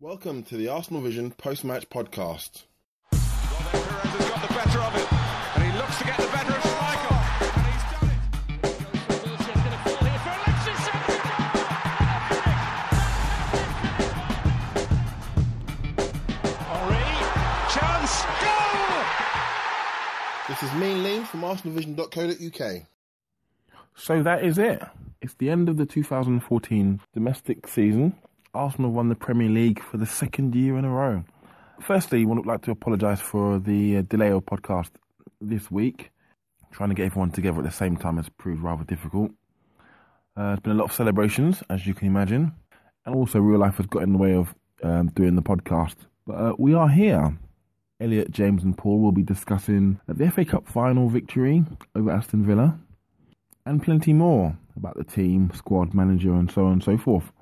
Welcome to the Arsenal Vision post-match podcast. Perez has got the better of it, and he looks to get the better of Schmeichel, and he's done it. Henry, chance, goal! This is me and Liam from arsenalvision.co.uk. So that is it. It's the end of the 2014 domestic season. Arsenal won the Premier League for the second year in a row. Firstly, I would like to apologise for the uh, delay of podcast this week. Trying to get everyone together at the same time has proved rather difficult. Uh, there's been a lot of celebrations, as you can imagine, and also real life has got in the way of um, doing the podcast. But uh, we are here. Elliot, James, and Paul will be discussing the FA Cup final victory over Aston Villa and plenty more about the team, squad, manager, and so on and so forth.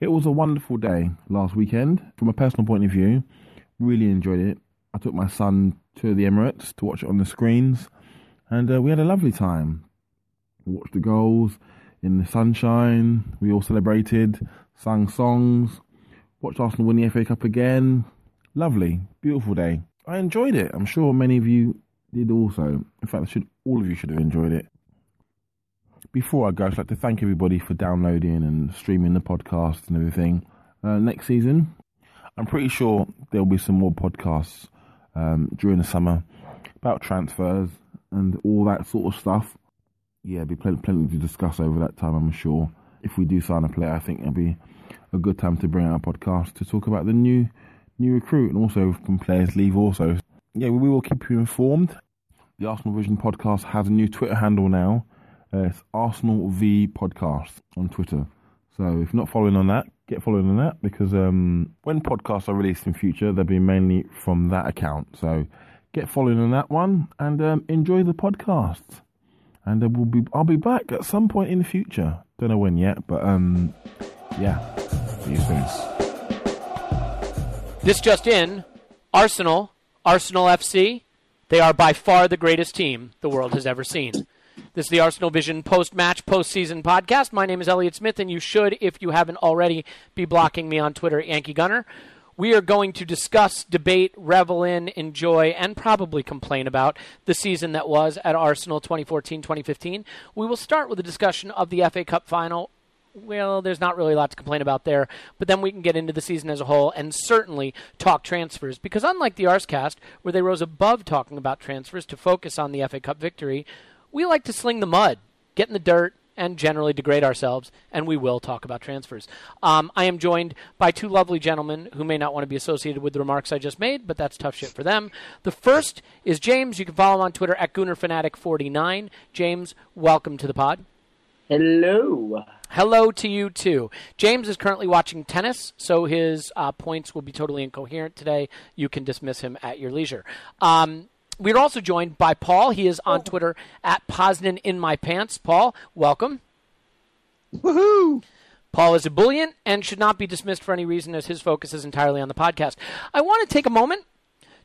It was a wonderful day last weekend. From a personal point of view, really enjoyed it. I took my son to the Emirates to watch it on the screens, and uh, we had a lovely time. We watched the goals in the sunshine. We all celebrated, sang songs, watched Arsenal win the FA Cup again. Lovely, beautiful day. I enjoyed it. I'm sure many of you did also. In fact, should all of you should have enjoyed it. Before I go, I'd like to thank everybody for downloading and streaming the podcast and everything. Uh, next season, I'm pretty sure there'll be some more podcasts um, during the summer about transfers and all that sort of stuff. Yeah, be plenty, plenty to discuss over that time, I'm sure. If we do sign a player, I think it'll be a good time to bring out a podcast to talk about the new new recruit and also when players leave also. Yeah, we will keep you informed. The Arsenal Vision podcast has a new Twitter handle now. Uh, it's Arsenal V Podcast on Twitter. So if you're not following on that, get following on that because um, when podcasts are released in future, they'll be mainly from that account. So get following on that one and um, enjoy the podcast. And uh, we'll be, I'll be back at some point in the future. Don't know when yet, but um, yeah. See you soon. This just in Arsenal, Arsenal FC, they are by far the greatest team the world has ever seen. This is the Arsenal Vision post match, post season podcast. My name is Elliot Smith, and you should, if you haven't already, be blocking me on Twitter, Yankee Gunner. We are going to discuss, debate, revel in, enjoy, and probably complain about the season that was at Arsenal 2014 2015. We will start with a discussion of the FA Cup final well, there's not really a lot to complain about there. But then we can get into the season as a whole and certainly talk transfers. Because unlike the Arscast, where they rose above talking about transfers to focus on the FA Cup victory, we like to sling the mud, get in the dirt, and generally degrade ourselves, and we will talk about transfers. Um, I am joined by two lovely gentlemen who may not want to be associated with the remarks I just made, but that's tough shit for them. The first is James. You can follow him on Twitter at GoonerFanatic49. James, welcome to the pod. Hello. Hello to you too. James is currently watching tennis, so his uh, points will be totally incoherent today. You can dismiss him at your leisure. Um, we're also joined by Paul. He is on Twitter at Poznan in my pants. Paul, welcome. Woohoo! Paul is a ebullient and should not be dismissed for any reason as his focus is entirely on the podcast. I want to take a moment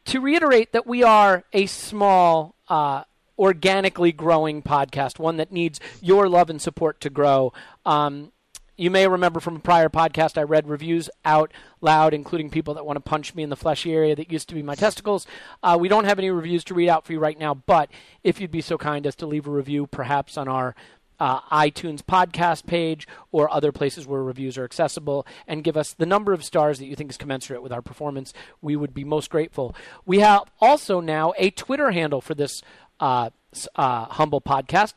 to reiterate that we are a small, uh, organically growing podcast, one that needs your love and support to grow. Um, you may remember from a prior podcast, I read reviews out loud, including people that want to punch me in the fleshy area that used to be my testicles. Uh, we don't have any reviews to read out for you right now, but if you'd be so kind as to leave a review, perhaps on our uh, iTunes podcast page or other places where reviews are accessible and give us the number of stars that you think is commensurate with our performance. We would be most grateful. We have also now a Twitter handle for this uh, uh, humble podcast,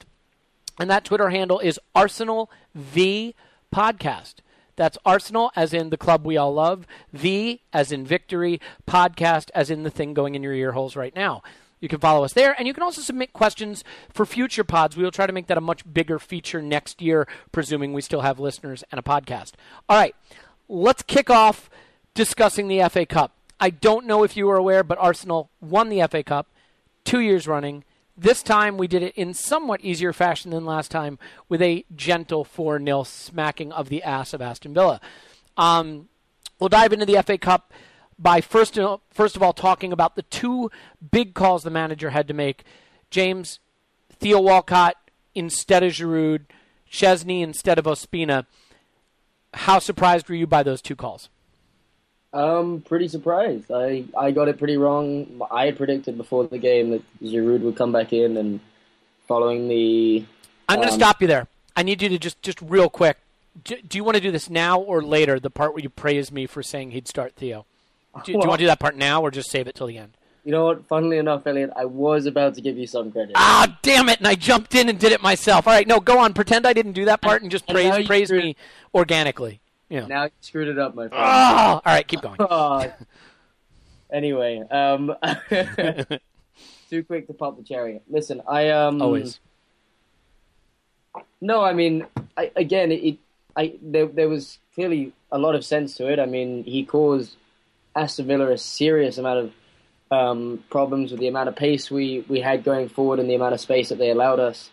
and that Twitter handle is Arsenal V Podcast. That's Arsenal, as in the club we all love, V as in victory, podcast as in the thing going in your ear holes right now. You can follow us there, and you can also submit questions for future pods. We will try to make that a much bigger feature next year, presuming we still have listeners and a podcast. All right, let's kick off discussing the FA Cup. I don't know if you were aware, but Arsenal won the FA Cup two years running. This time we did it in somewhat easier fashion than last time with a gentle 4 0 smacking of the ass of Aston Villa. Um, we'll dive into the FA Cup by first, first of all talking about the two big calls the manager had to make. James, Theo Walcott instead of Giroud, Szczesny instead of Ospina. How surprised were you by those two calls? Um, pretty surprised. I, I got it pretty wrong. I had predicted before the game that Giroud would come back in, and following the. I'm going to um, stop you there. I need you to just, just real quick. Do, do you want to do this now or later? The part where you praise me for saying he'd start Theo. Do, do you want to do that part now or just save it till the end? You know what? Funnily enough, Elliot, I was about to give you some credit. Ah, damn it! And I jumped in and did it myself. All right, no, go on. Pretend I didn't do that part and just And praise you praise me organically. Yeah. Now you screwed it up, my friend. Oh, all right, keep going. Oh. anyway, um, too quick to pop the cherry. Listen, I um Always. No, I mean, I, again, it, I there, there was clearly a lot of sense to it. I mean, he caused Aston Villa a serious amount of um, problems with the amount of pace we, we had going forward and the amount of space that they allowed us.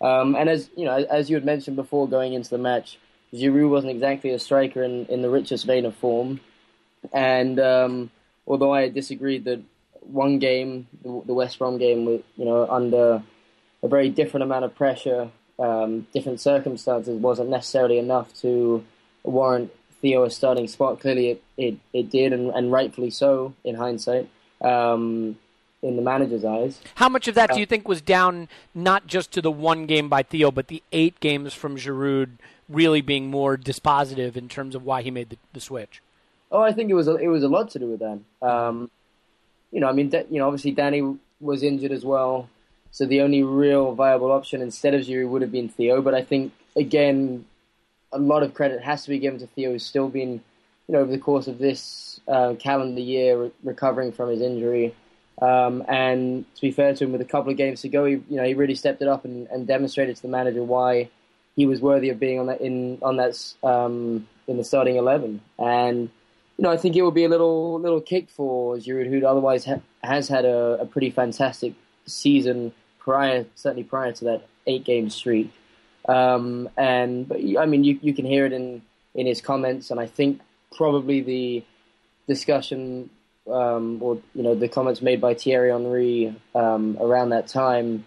Um, and as you know, as you had mentioned before, going into the match, Giroud wasn't exactly a striker in, in the richest vein of form. And um, although I disagreed that one game, the, West Brom game, you know under a very different amount of pressure, um, different circumstances, wasn't necessarily enough to warrant Theo a starting spot. Clearly, it it, it did, and, and rightfully so in hindsight. Um, in the manager's eyes, How much of that do you think was down not just to the one game by Theo, but the eight games from Giroud really being more dispositive in terms of why he made the, the switch? Oh, I think it was a, it was a lot to do with that. Um, you know, I mean, you know, obviously Danny was injured as well, so the only real viable option instead of Giroud would have been Theo. But I think again, a lot of credit has to be given to Theo, who's still been, you know, over the course of this uh, calendar year re- recovering from his injury. Um, and to be fair to him, with a couple of games to go, he, you know, he really stepped it up and, and demonstrated to the manager why he was worthy of being on that in on that um, in the starting eleven. And you know, I think it would be a little little kick for Giroud, who otherwise ha- has had a, a pretty fantastic season prior, certainly prior to that eight game streak. Um, and but I mean, you you can hear it in in his comments, and I think probably the discussion um, or you know the comments made by Thierry Henry um, around that time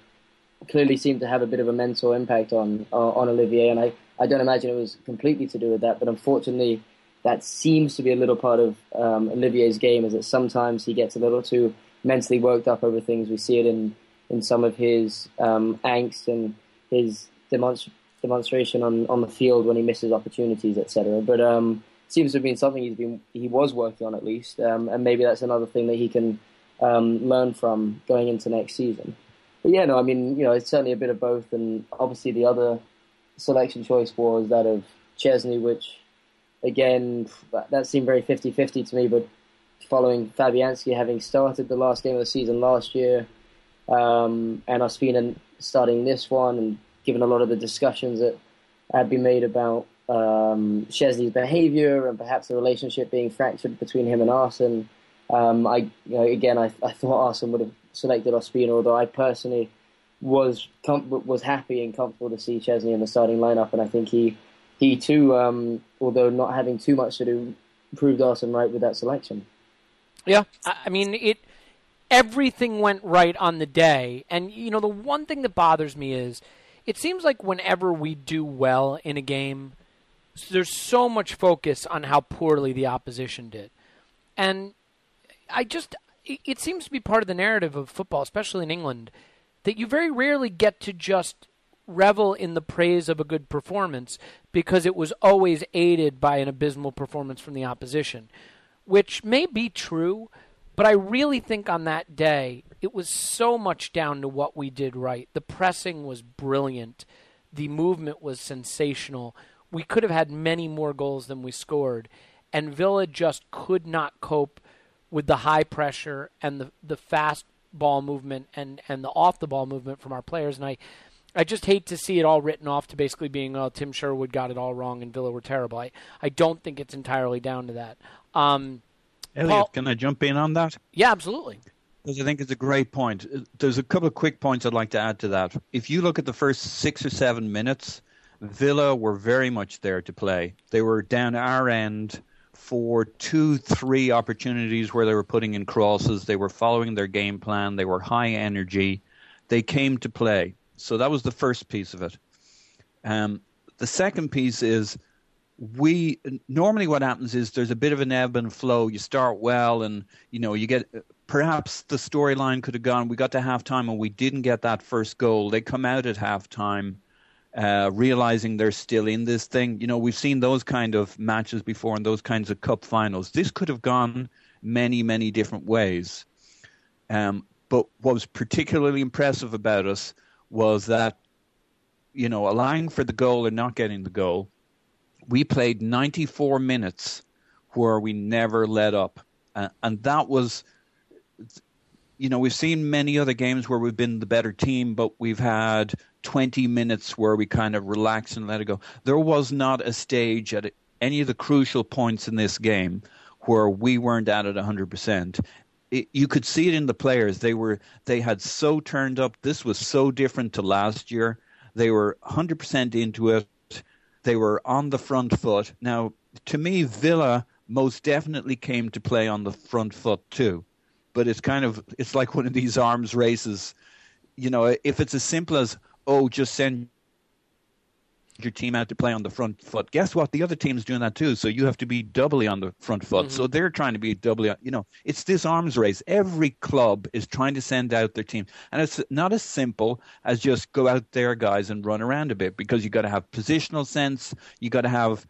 clearly seemed to have a bit of a mental impact on uh, on Olivier, and I, I don't imagine it was completely to do with that, but unfortunately, that seems to be a little part of um, Olivier's game, is that sometimes he gets a little too mentally worked up over things. We see it in in some of his um, angst and his demonst- demonstration on, on the field when he misses opportunities, etc. But um, seems to have been something he's been he was working on at least, um, and maybe that's another thing that he can um, learn from going into next season. But yeah, no, I mean, you know, it's certainly a bit of both, and obviously the other selection choice was that of Szczesny, which again that, that seemed very 50-50 to me. But following Fabianski having started the last game of the season last year, um, and Ospina starting this one, and given a lot of the discussions that had been made about um, Szczesny's behaviour and perhaps the relationship being fractured between him and Arsene. Um, I, you know, again, I, I thought Arsene would have selected Ospina, although I personally was com- was happy and comfortable to see Szczesny in the starting lineup, and I think he he too, um, although not having too much to do, proved Arsene right with that selection. Yeah, I mean it. Everything went right on the day, and you know the one thing that bothers me is it seems like whenever we do well in a game, there's so much focus on how poorly the opposition did, and I just it seems to be part of the narrative of football, especially in England, that you very rarely get to just revel in the praise of a good performance because it was always aided by an abysmal performance from the opposition, which may be true, but I really think on that day it was so much down to what we did right. The pressing was brilliant, the movement was sensational. We could have had many more goals than we scored, and Villa just could not cope with the high pressure and the the fast ball movement and and the off the ball movement from our players. And I I just hate to see it all written off to basically being, oh, Tim Sherwood got it all wrong and Villa were terrible. I, I don't think it's entirely down to that. Um, Elliot, Paul, can I jump in on that? Yeah, absolutely. Because I think it's a great point. There's a couple of quick points I'd like to add to that. If you look at the first six or seven minutes, Villa were very much there to play. They were down our end for two, three opportunities where they were putting in crosses. They were following their game plan. They were high energy. They came to play. So that was the first piece of it. Um, the second piece is we normally what happens is there's a bit of an ebb and flow. You start well, and you know you get perhaps the storyline could have gone. We got to halftime and we didn't get that first goal. They come out at halftime uh, realizing they're still in this thing. You know, we've seen those kind of matches before and those kinds of cup finals. This could have gone many, many different ways. Um, but what was particularly impressive about us was that, you know, allowing for the goal and not getting the goal, we played 94 minutes where we never let up. Uh, and that was, you know, we've seen many other games where we've been the better team, but we've had 20 minutes where we kind of relax and let it go. There was not a stage at any of the crucial points in this game where we weren't at it 100%. It, you could see it in the players. They were they had so turned up. This was so different to last year. They were 100% into it. They were on the front foot. Now, to me, Villa most definitely came to play on the front foot too. But it's kind of it's like one of these arms races. You know, if it's as simple as oh, just send your team out to play on the front foot. Guess what? The other team's doing that too. So you have to be doubly on the front foot. Mm-hmm. So they're trying to be doubly, you know, it's this arms race. Every club is trying to send out their team. And it's not as simple as just go out there, guys, and run around a bit because you got to have positional sense. You got to have,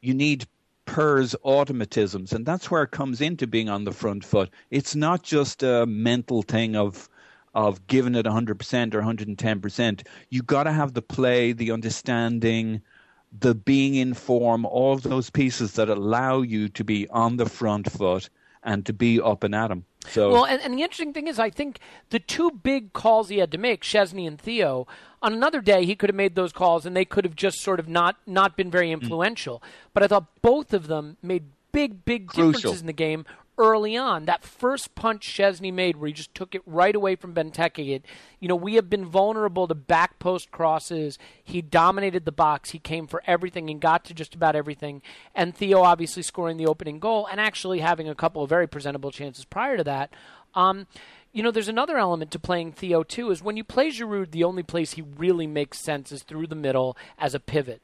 you need PERS automatisms. And that's where it comes into being on the front foot. It's not just a mental thing of, of giving it 100% or 110%. You got to have the play, the understanding, the being in form, all those pieces that allow you to be on the front foot and to be up and at them. So well, and, and the interesting thing is, I think the two big calls he had to make, Szczesny and Theo, on another day he could have made those calls and they could have just sort of not not been very mm. influential. Mm. But I thought both of them made big, big Crucial. differences in the game early on. That first punch Szczesny made, where he just took it right away from Benteke. You know, we have been vulnerable to back post crosses. He dominated the box. He came for everything and got to just about everything. And Theo obviously scoring the opening goal and actually having a couple of very presentable chances prior to that. Um, you know, there's another element to playing Theo too. Is when you play Giroud, the only place he really makes sense is through the middle as a pivot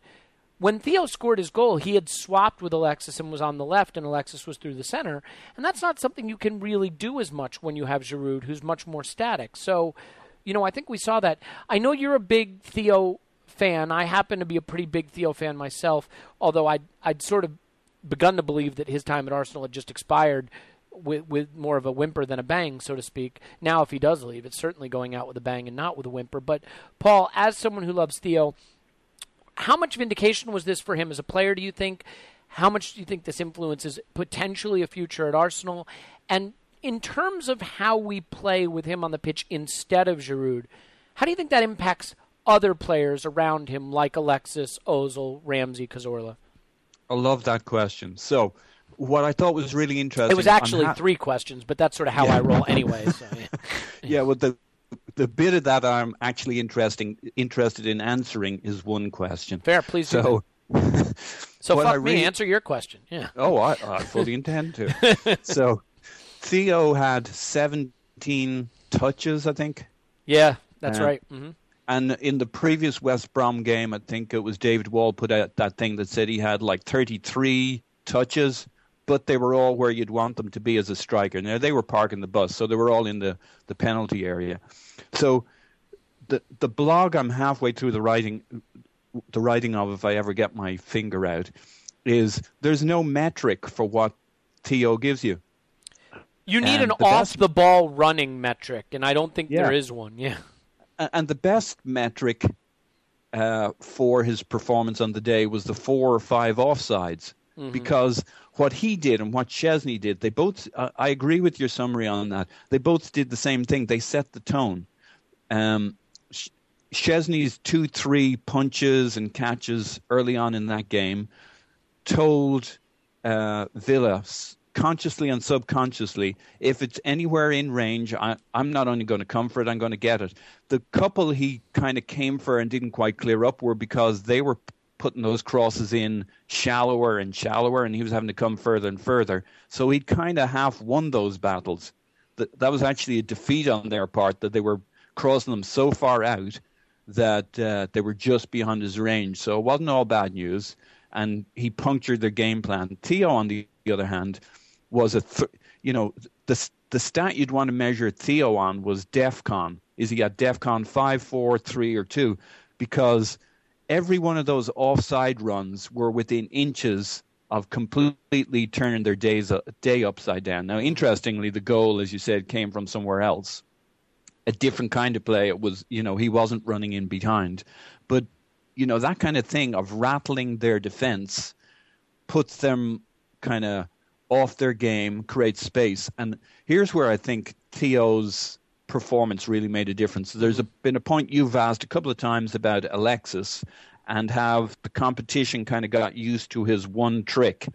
when Theo scored his goal, he had swapped with Alexis and was on the left, and Alexis was through the center. And that's not something you can really do as much when you have Giroud, who's much more static. So, you know, I think we saw that. I know you're a big Theo fan. I happen to be a pretty big Theo fan myself, although I'd, I'd sort of begun to believe that his time at Arsenal had just expired with, with more of a whimper than a bang, so to speak. Now, if he does leave, it's certainly going out with a bang and not with a whimper. But, Paul, as someone who loves Theo, how much vindication was this for him as a player, do you think? How much do you think this influences potentially a future at Arsenal? And in terms of how we play with him on the pitch instead of Giroud, how do you think that impacts other players around him like Alexis, Ozil, Ramsey, Cazorla? I love that question. So, what I thought was really interesting. It was actually ha- three questions, but that's sort of how yeah. I roll anyway. So, yeah. yeah, well, the the bit of that I'm actually interesting interested in answering is one question. Fair, please. So, so fuck me. Answer your question. Yeah. Oh, I, I fully intend to. so, Theo had 17 touches, I think. Yeah, that's uh, right. Mm-hmm. And in the previous West Brom game, I think it was David Wall put out that thing that said he had like 33 touches, but they were all where you'd want them to be as a striker. Now they were parking the bus, so they were all in the, the penalty area. So the the blog I'm halfway through the writing the writing of if I ever get my finger out is there's no metric for what Theo gives you. You need and an the off best, the ball running metric, and I don't think yeah. there is one. Yeah. And the best metric uh, for his performance on the day was the four or five offsides, mm-hmm. because what he did and what Szczesny did, they both. Uh, I agree with your summary on that. They both did the same thing. They set the tone. Um, Szczesny's two, three punches and catches early on in that game told uh, Villa consciously and subconsciously, if it's anywhere in range, I, am not only going to come for it, I'm going to get it. The couple he kind of came for and didn't quite clear up were because they were putting those crosses in shallower and shallower, and he was having to come further and further. So he'd kind of half won those battles. That, that was actually a defeat on their part that they were crossing them so far out that uh, they were just beyond his range. So it wasn't all bad news, and he punctured their game plan. Theo, on the other hand, was a th- you know the the stat you'd want to measure Theo on was DEFCON. Is he at DEFCON five, four, three, or two? Because every one of those offside runs were within inches of completely turning their days day upside down. Now, interestingly, the goal, as you said, came from somewhere else. A different kind of play. It was, you know, he wasn't running in behind, but you know that kind of thing of rattling their defense puts them kind of off their game, creates space. And here's where I think Theo's performance really made a difference. There's a, been a point you've asked a couple of times about Alexis and have the competition kind of got used to his one trick,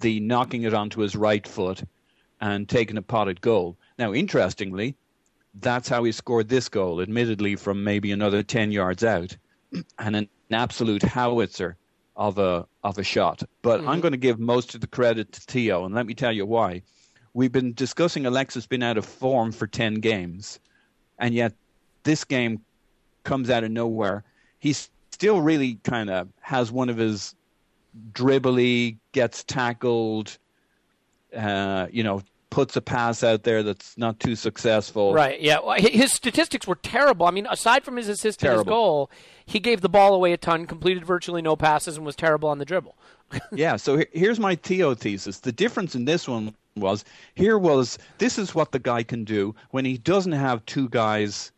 the knocking it onto his right foot and taking a potted goal. Now, interestingly, that's how he scored this goal, admittedly from maybe another 10 yards out, and an absolute howitzer of a of a shot. But mm-hmm. I'm going to give most of the credit to Theo, and let me tell you why. We've been discussing Alexis been out of form for ten games, and yet this game comes out of nowhere. He still really kind of has one of his dribbly, gets tackled, uh, you know, puts a pass out there that's not too successful. Right. Yeah. Well, his statistics were terrible. I mean, aside from his assist terrible. and his goal, he gave the ball away a ton, completed virtually no passes, and was terrible on the dribble. yeah. So here's my Theo thesis. The difference in this one was here was this is what the guy can do when he doesn't have two guys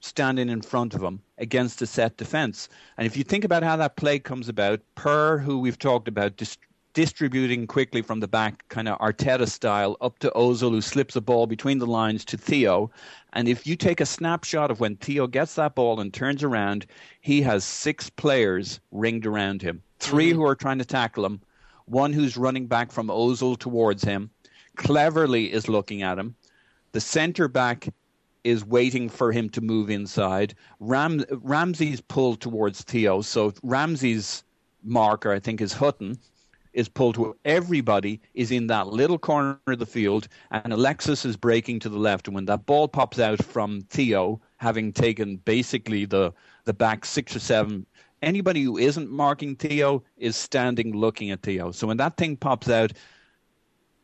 standing in front of him against a set defense. And if you think about how that play comes about, Per, who we've talked about, dist- distributing quickly from the back, kind of Arteta style, up to Ozil, who slips a ball between the lines to Theo. And if you take a snapshot of when Theo gets that ball and turns around, he has six players ringed around him 3 mm-hmm. who are trying to tackle him, one who's running back from Ozil towards him, cleverly is looking at him. The centre back is waiting for him to move inside. Ram- Ramsey's pulled towards Theo, so Ramsey's marker, I think, is Hutton is pulled to everybody is in that little corner of the field and Alexis is breaking to the left and when that ball pops out from Theo having taken basically the the back 6 or 7 anybody who isn't marking Theo is standing looking at Theo so when that thing pops out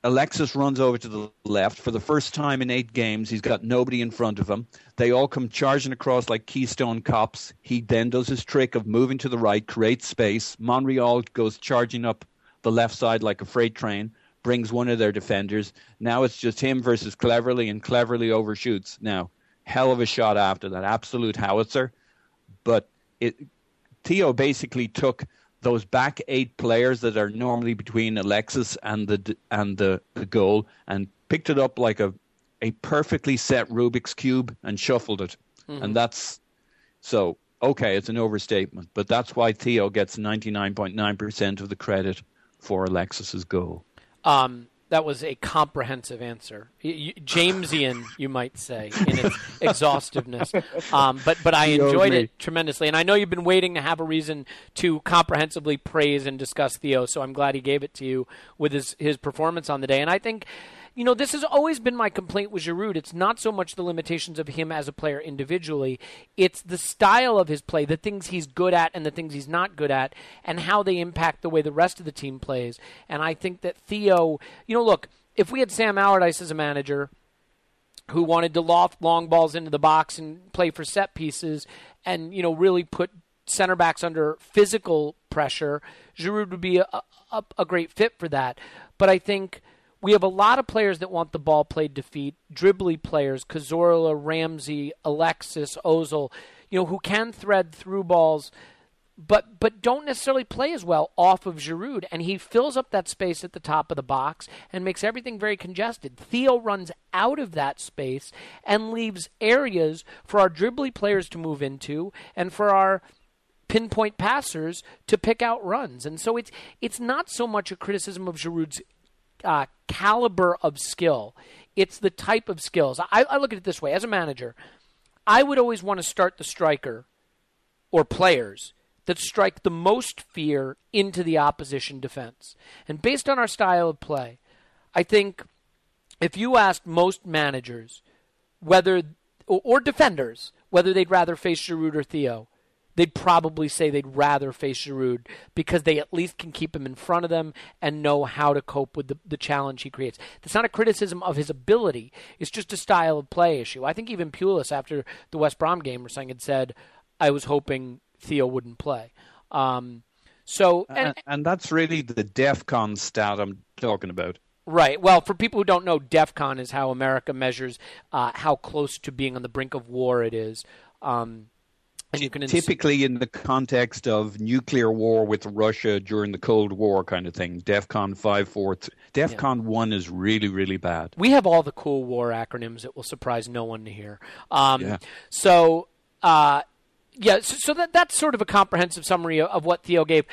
Alexis runs over to the left for the first time in 8 games he's got nobody in front of him they all come charging across like keystone cops he then does his trick of moving to the right creates space Monreal goes charging up the left side like a freight train, brings one of their defenders. Now it's just him versus Cleverley, and Cleverley overshoots. Now, hell of a shot after that, absolute howitzer. But it, Theo basically took those back eight players that are normally between Alexis and the and the, the goal and picked it up like a a perfectly set Rubik's cube and shuffled it, mm-hmm. and that's so okay, it's an overstatement, but that's why Theo gets 99.9% of the credit for Alexis's goal. Um, that was a comprehensive answer, Jamesian, you might say, in its exhaustiveness. Um, but but I enjoyed it tremendously, and I know you've been waiting to have a reason to comprehensively praise and discuss Theo. So I'm glad he gave it to you with his his performance on the day. And I think you know, this has always been my complaint with Giroud. It's not so much the limitations of him as a player individually, it's the style of his play, the things he's good at and the things he's not good at, and how they impact the way the rest of the team plays. And I think that Theo, you know, look, if we had Sam Allardyce as a manager, who wanted to loft long balls into the box and play for set pieces and you know really put center backs under physical pressure Giroud would be a, a, a great fit for that but I think we have a lot of players that want the ball played to feet, dribbly players, Cazorla, Ramsey, Alexis, Ozil, you know, who can thread through balls, but but don't necessarily play as well off of Giroud, and he fills up that space at the top of the box and makes everything very congested. Theo runs out of that space and leaves areas for our dribbly players to move into and for our pinpoint passers to pick out runs. And so it's it's not so much a criticism of Giroud's uh, caliber of skill. It's the type of skills. I, I look at it this way: as a manager, I would always want to start the striker or players that strike the most fear into the opposition defense. And based on our style of play, I think if you asked most managers whether or, defenders whether they'd rather face Giroud or Theo, they'd probably say they'd rather face Giroud because they at least can keep him in front of them and know how to cope with the, the challenge he creates. That's not a criticism of his ability. It's just a style of play issue. I think even Pulis, after the West Brom game or something, had said, I was hoping Theo wouldn't play. Um, so, and, and, and that's really the DEFCON stat I'm talking about. Right. Well, for people who don't know, DEFCON is how America measures uh, how close to being on the brink of war it is. Um, and you can ins- typically in the context of nuclear war with Russia during the Cold War kind of thing. DEFCON five four. DEFCON yeah. one is really really bad. We have all the cool war acronyms. that will surprise no one to hear. Um, yeah. So. Uh, yeah, so, so, that that's sort of a comprehensive summary of, of what Theo gave.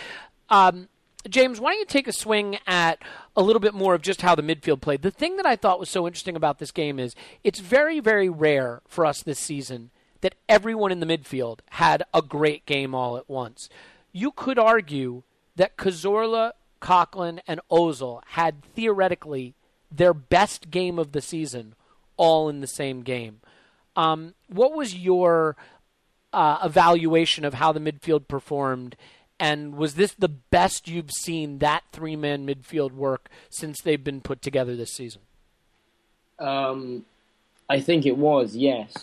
Um, James, why don't you take a swing at a little bit more of just how the midfield played? The thing that I thought was so interesting about this game is it's very, very rare for us this season that everyone in the midfield had a great game all at once. You could argue that Cazorla, Coquelin, and Ozil had theoretically their best game of the season all in the same game. Um, what was your uh, evaluation of how the midfield performed? And was this the best you've seen that three man midfield work since they've been put together this season? Um, I think it was, yes.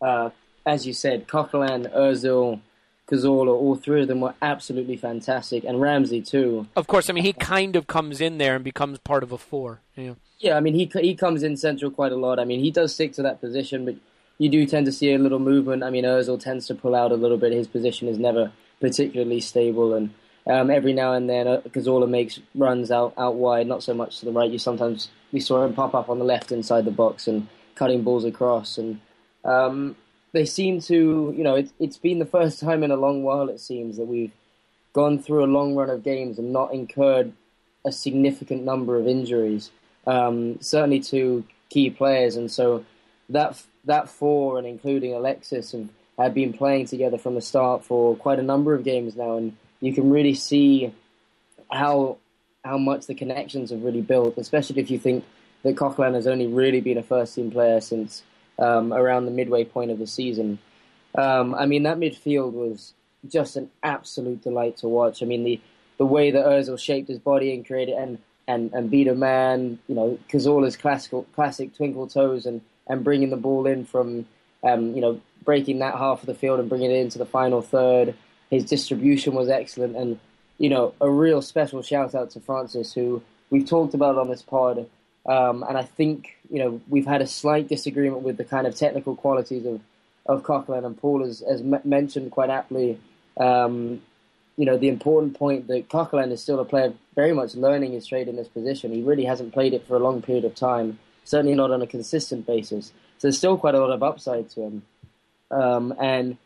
Uh, as you said, Coquelin, Ozil, Cazorla, all three of them were absolutely fantastic, and Ramsey too. Of course, I mean he kind of comes in there and becomes part of a four. Yeah, yeah. I mean he he comes in central quite a lot. I mean he does stick to that position, but you do tend to see a little movement. I mean Ozil tends to pull out a little bit. His position is never particularly stable, and um, every now and then uh, Cazorla makes runs out out wide, not so much to the right. You sometimes we saw him pop up on the left inside the box and cutting balls across, and um, they seem to, you know, it, it's been the first time in a long while, it seems, that we've gone through a long run of games and not incurred a significant number of injuries, um, certainly to key players. And so that that four, and including Alexis, have, have been playing together from the start for quite a number of games now, and you can really see how how much the connections have really built, especially if you think that Coquelin has only really been a first team player since um, around the midway point of the season. Um, I mean, that midfield was just an absolute delight to watch. I mean, the the way that Ozil shaped his body and created and and and beat a man, you know, Cazorla's classical classic twinkle toes and and bringing the ball in from um, you know breaking that half of the field and bringing it into the final third. His distribution was excellent, and you know, a real special shout out to Francis, who we've talked about on this pod um, and I think you know we've had a slight disagreement with the kind of technical qualities of of Coquelin and Paul has, has mentioned quite aptly. Um, you know the important point that Coquelin is still a player very much learning his trade in this position. He really hasn't played it for a long period of time, certainly not on a consistent basis. So there's still quite a lot of upside to him. Um, and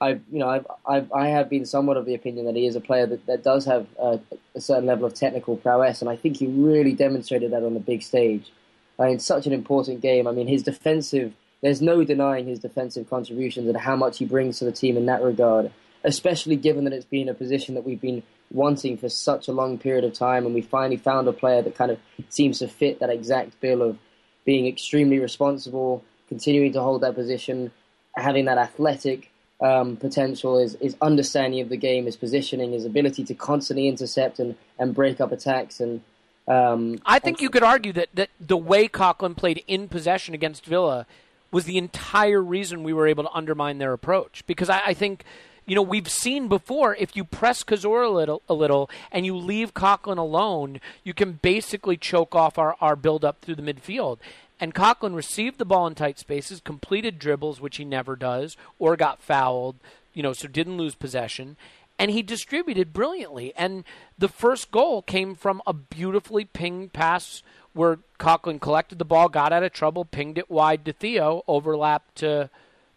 I've you know I've, I've I have been somewhat of the opinion that he is a player that, that does have a, a certain level of technical prowess, and I think he really demonstrated that on the big stage uh, in such an important game. I mean, his defensive. There's no denying his defensive contributions and how much he brings to the team in that regard, especially given that it's been a position that we've been wanting for such a long period of time, and we finally found a player that kind of seems to fit that exact bill of being extremely responsible, continuing to hold that position, having that athletic um, potential, his, his understanding of the game, his positioning, his ability to constantly intercept and, and break up attacks. And um, I think you could argue that, that the way Coquelin played in possession against Villa was the entire reason we were able to undermine their approach. Because I, I think, you know, we've seen before if you press Cazorla a little, a little and you leave Coquelin alone, you can basically choke off our, our build up through the midfield. And Coquelin received the ball in tight spaces, completed dribbles, which he never does, or got fouled, you know, so didn't lose possession. And he distributed brilliantly. And the first goal came from a beautifully pinged pass where Coquelin collected the ball, got out of trouble, pinged it wide to Theo, overlapped to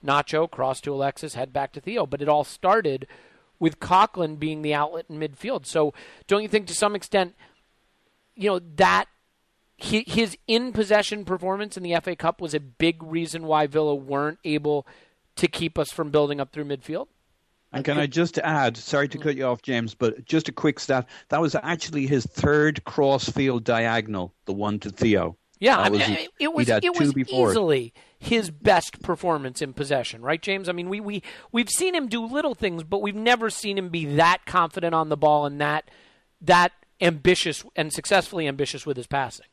Nacho, crossed to Alexis, head back to Theo. But it all started with Coquelin being the outlet in midfield. So don't you think to some extent, you know, that his in possession performance in the FA Cup was a big reason why Villa weren't able to keep us from building up through midfield. And can I just add, sorry to mm. cut you off, James, but just a quick stat. That was actually his third crossfield diagonal, the one to Theo. Yeah, I mean, his, it was it was easily his best performance in possession, right, James? I mean, we we we've seen him do little things, but we've never seen him be that confident on the ball and that that ambitious and successfully ambitious with his passing.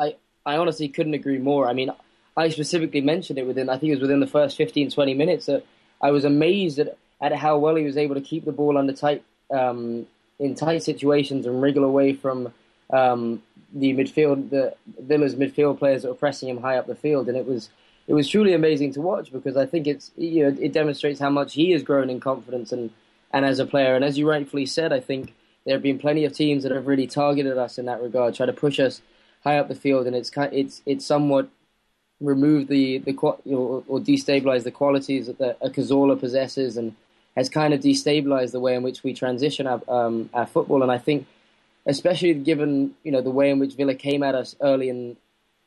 I, I honestly couldn't agree more. I mean, I specifically mentioned it within, I think it was within the first 15, 20 minutes that I was amazed at, at how well he was able to keep the ball under tight, um, in tight situations and wriggle away from um, the midfield, the Villa's midfield players that were pressing him high up the field. And it was, it was truly amazing to watch because I think it's, you know, it demonstrates how much he has grown in confidence and, and as a player. And as you rightfully said, I think there have been plenty of teams that have really targeted us in that regard, try to push us high up the field, and it's kind, it's it's somewhat removed the the you or destabilized the qualities that a Cazorla possesses, and has kind of destabilized the way in which we transition our um, our football. And I think, especially given you know the way in which Villa came at us early in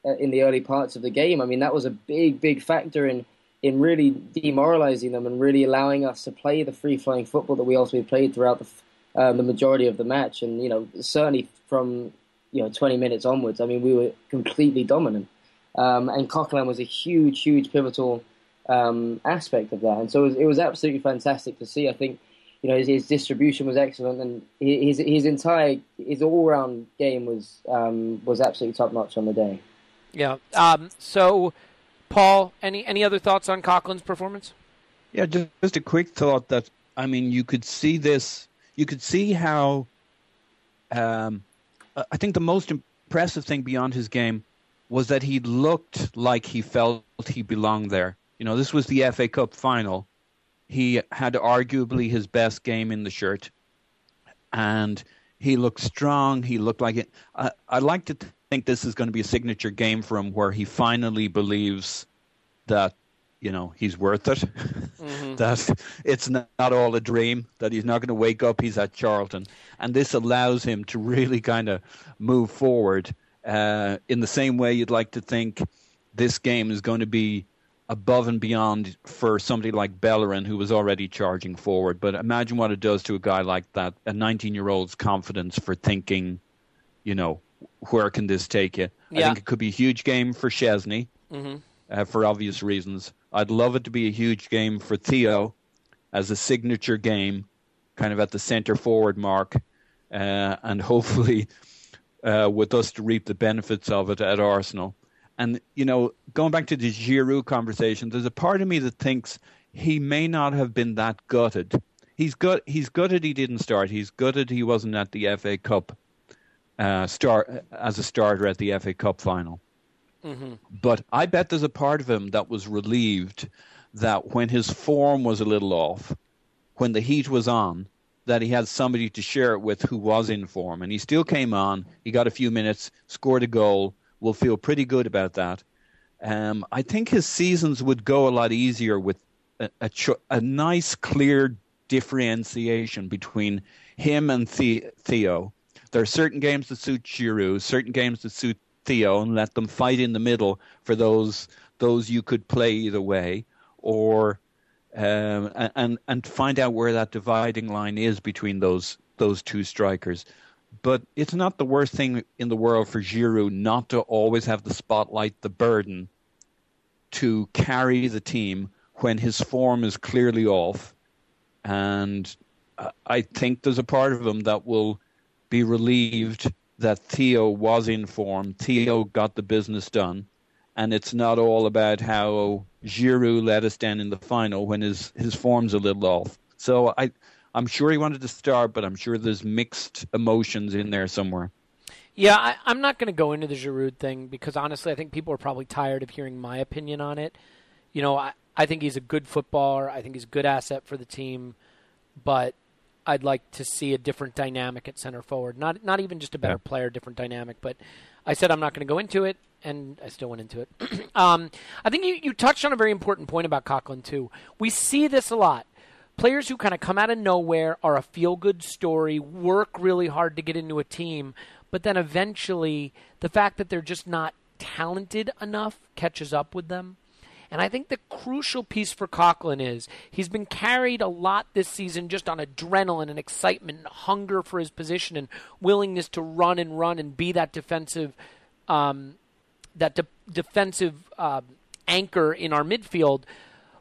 uh, in the early parts of the game, I mean that was a big big factor in in really demoralizing them and really allowing us to play the free flowing football that we also played throughout the uh, the majority of the match. And you know certainly from you know 20 minutes onwards. I mean, we were completely dominant, um, and Coquelin was a huge, huge pivotal um, aspect of that. And so it was, it was, absolutely fantastic to see. I think you know his, his distribution was excellent, and his his entire his all round game was um, was absolutely top notch on the day. Yeah. Um, so, Paul, any any other thoughts on Coquelin's performance? Yeah, just, just a quick thought that I mean, you could see this. You could see how um, Uh, I think the most impressive thing beyond his game was that he looked like he felt he belonged there. You know, this was the FA Cup final. He had arguably his best game in the shirt, and he looked strong. He looked like it. I, I like to think this is going to be a signature game for him, where he finally believes that you know he's worth it. Mm-hmm. that it's not, not, all a dream. That he's not going to wake up. He's at Charlton, and this allows him to really kind of move forward uh, in the same way you'd like to think this game is going to be above and beyond for somebody like Bellerin, who was already charging forward. But imagine what it does to a guy like that, a 19 year old's confidence for thinking, you know, where can this take you? Yeah. I think it could be a huge game for Szczesny. mm-hmm. Uh, for obvious reasons. I'd love it to be a huge game for Theo as a signature game, kind of at the center forward mark, uh, and hopefully uh, with us to reap the benefits of it at Arsenal. And you know, going back to the Giroud conversation, there's a part of me that thinks he may not have been that gutted. He's gut. He's gutted. He didn't start. He's gutted. He wasn't at the FA Cup uh, start as a starter at the FA Cup final. Mm-hmm. But I bet there's a part of him that was relieved that when his form was a little off, when the heat was on, that he had somebody to share it with who was in form. And he still came on. He got a few minutes, scored a goal. We'll feel pretty good about that. Um, I think his seasons would go a lot easier with a, a, cho- a nice, clear differentiation between him and the- Theo. There are certain games that suit Giroud, certain games that suit Theo, and let them fight in the middle for those those you could play either way, or um, and and find out where that dividing line is between those those two strikers. But it's not the worst thing in the world for Giroud not to always have the spotlight, the burden to carry the team when his form is clearly off. And I think there's a part of him that will be relieved that Theo was in form. Theo got the business done. And it's not all about how Giroud let us down in the final when his, his form's a little off. So I, I'm sure he wanted to start, but I'm sure there's mixed emotions in there somewhere. Yeah, I, I'm not going to go into the Giroud thing because honestly, I think people are probably tired of hearing my opinion on it. You know, I, I think he's a good footballer. I think he's a good asset for the team, but I'd like to see a different dynamic at center forward. Not not even just a better yeah. player, different dynamic. But I said I'm not going to go into it, and I still went into it. um, I think you, you touched on a very important point about Coquelin too. We see this a lot players who kind of come out of nowhere are a feel good story, work really hard to get into a team, but then eventually the fact that they're just not talented enough catches up with them. And I think the crucial piece for Coquelin is he's been carried a lot this season just on adrenaline and excitement and hunger for his position and willingness to run and run and be that defensive, um, that de- defensive uh, anchor in our midfield.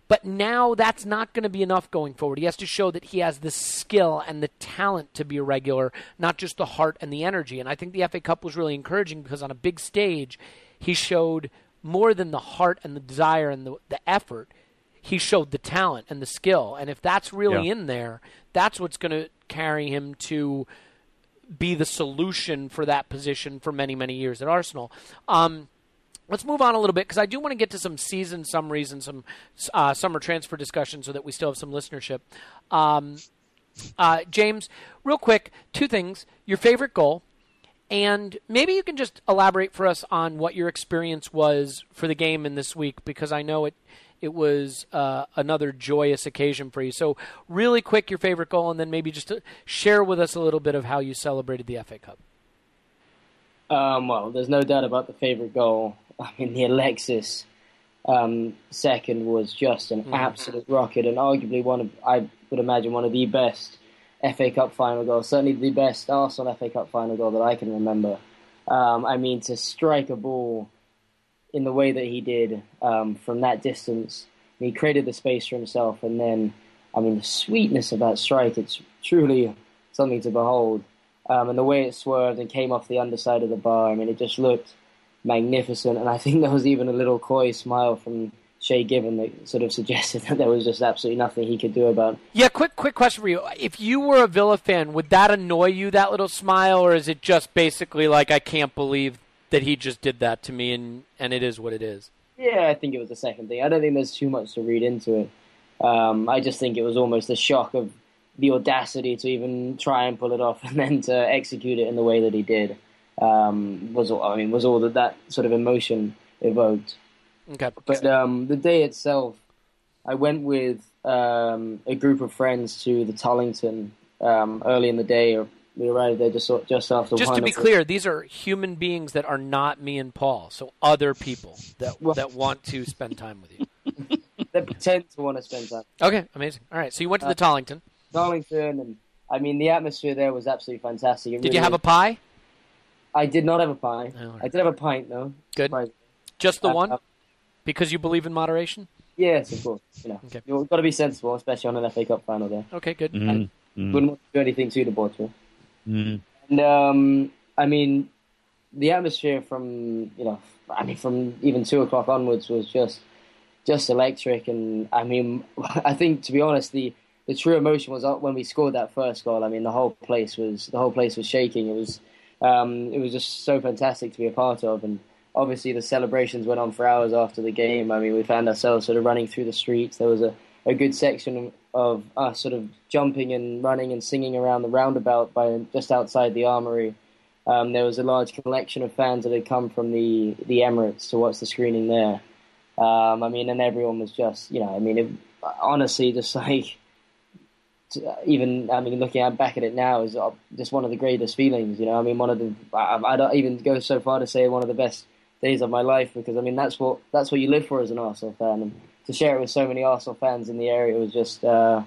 But now that's not going to be enough going forward. He has to show that he has the skill and the talent to be a regular, not just the heart and the energy. And I think the FA Cup was really encouraging because on a big stage, he showed more than the heart and the desire and the, the effort. He showed the talent and the skill. And if that's really yeah. in there, that's what's going to carry him to be the solution for that position for many, many years at Arsenal. Um, Let's move on a little bit because I do want to get to some season summaries and some uh, summer transfer discussion so that we still have some listenership. Um, uh, James, real quick, two things. Your favorite goal, and maybe you can just elaborate for us on what your experience was for the game in this week because I know it it was uh, another joyous occasion for you. So, really quick, your favorite goal, and then maybe just share with us a little bit of how you celebrated the FA Cup. Um, well, there's no doubt about the favorite goal. I mean, the Alexis um, second was just an mm. absolute rocket, and arguably one of, I would imagine, one of the best FA Cup final goal, Certainly the best Arsenal FA Cup final goal that I can remember. Um, I mean, to strike a ball in the way that he did um, from that distance, he created the space for himself, and then, I mean, the sweetness of that strike, it's truly something to behold. Um, and the way it swerved and came off the underside of the bar, I mean, it just looked magnificent. And I think there was even a little coy smile from Shay Given that sort of suggested that there was just absolutely nothing he could do about. It. Yeah, quick, quick question for you: If you were a Villa fan, would that annoy you? That little smile, or is it just basically like I can't believe that he just did that to me, and and it is what it is? Yeah, I think it was the second thing. I don't think there's too much to read into it. Um, I just think it was almost a shock of the audacity to even try and pull it off, and then to execute it in the way that he did um, was all, I mean was all that that sort of emotion evoked. Okay. But um, the day itself, I went with um, a group of friends to the Tollington um, early in the day. We arrived there just just after. Just to be clear, these are human beings that are not me and Paul, so other people that well, that want to spend time with you. that pretend to want to spend time. Okay, amazing. All right, so you went to the uh, Tollington. Tollington, and I mean the atmosphere there was absolutely fantastic. It Did really you have a pie? I did not have a pie. Oh, I did have a pint though. Good. Just the uh, one? Uh, because you believe in moderation? Yes, of course. You know, okay. you've got to be sensible, especially on an FA Cup final there. Okay, good. Mm-hmm. Mm-hmm. Wouldn't want to do anything too debauchery. Mm-hmm. And um, I mean, the atmosphere from you know, I mean, from even two o'clock onwards was just just electric. And I mean, I think to be honest, the the true emotion was when we scored that first goal. I mean, the whole place was the whole place was shaking. It was um, it was just so fantastic to be a part of. And obviously, the celebrations went on for hours after the game. I mean, we found ourselves sort of running through the streets. There was a, a good section of us sort of jumping and running and singing around the roundabout by just outside the armory. Um, there was a large collection of fans that had come from the, the Emirates to watch the screening there. Um, I mean, and everyone was just, you know, I mean, it, honestly, just like even I mean, looking back at it now is just one of the greatest feelings. You know, I mean, one of the I, I don't even go so far to say one of the best days of my life because I mean that's what that's what you live for as an Arsenal fan, and to share it with so many Arsenal fans in the area was just uh,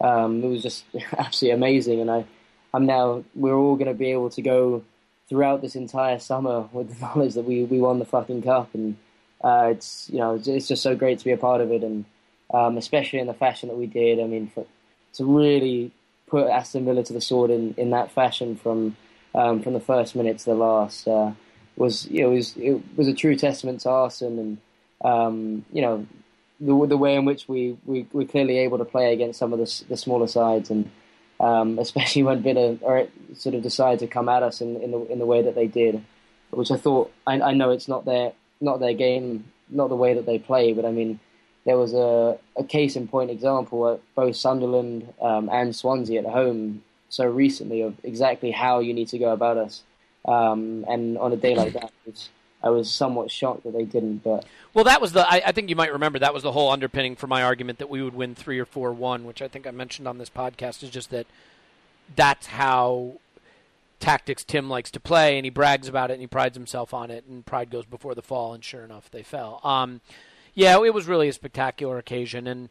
um, it was just absolutely amazing. And I I'm now we're all going to be able to go throughout this entire summer with the knowledge that we we won the fucking cup, and uh, it's you know it's, it's, just so great to be a part of it, and um, especially in the fashion that we did. I mean, for, to really put Aston Villa to the sword in, in that fashion from um, from the first minute to the last uh, was you know, it was it was a true testament to Arsenal and um, you know the the way in which we we were clearly able to play against some of the the smaller sides and um, especially when Villa or sort of decided to come at us in, in the in the way that they did, which I thought I, I know it's not their not their game, not the way that they play, but I mean there was a, a case in point example at both Sunderland um, and Swansea at home so recently of exactly how you need to go about us. Um, and on a day like that, I was somewhat shocked that they didn't. But well, that was the. I, I, think you might remember that was the whole underpinning for my argument that we would win three or four one, which I think I mentioned on this podcast. Is just that that's how tactics Tim likes to play, and he brags about it and he prides himself on it, and pride goes before the fall, and sure enough, they fell. Um, yeah, it was really a spectacular occasion, and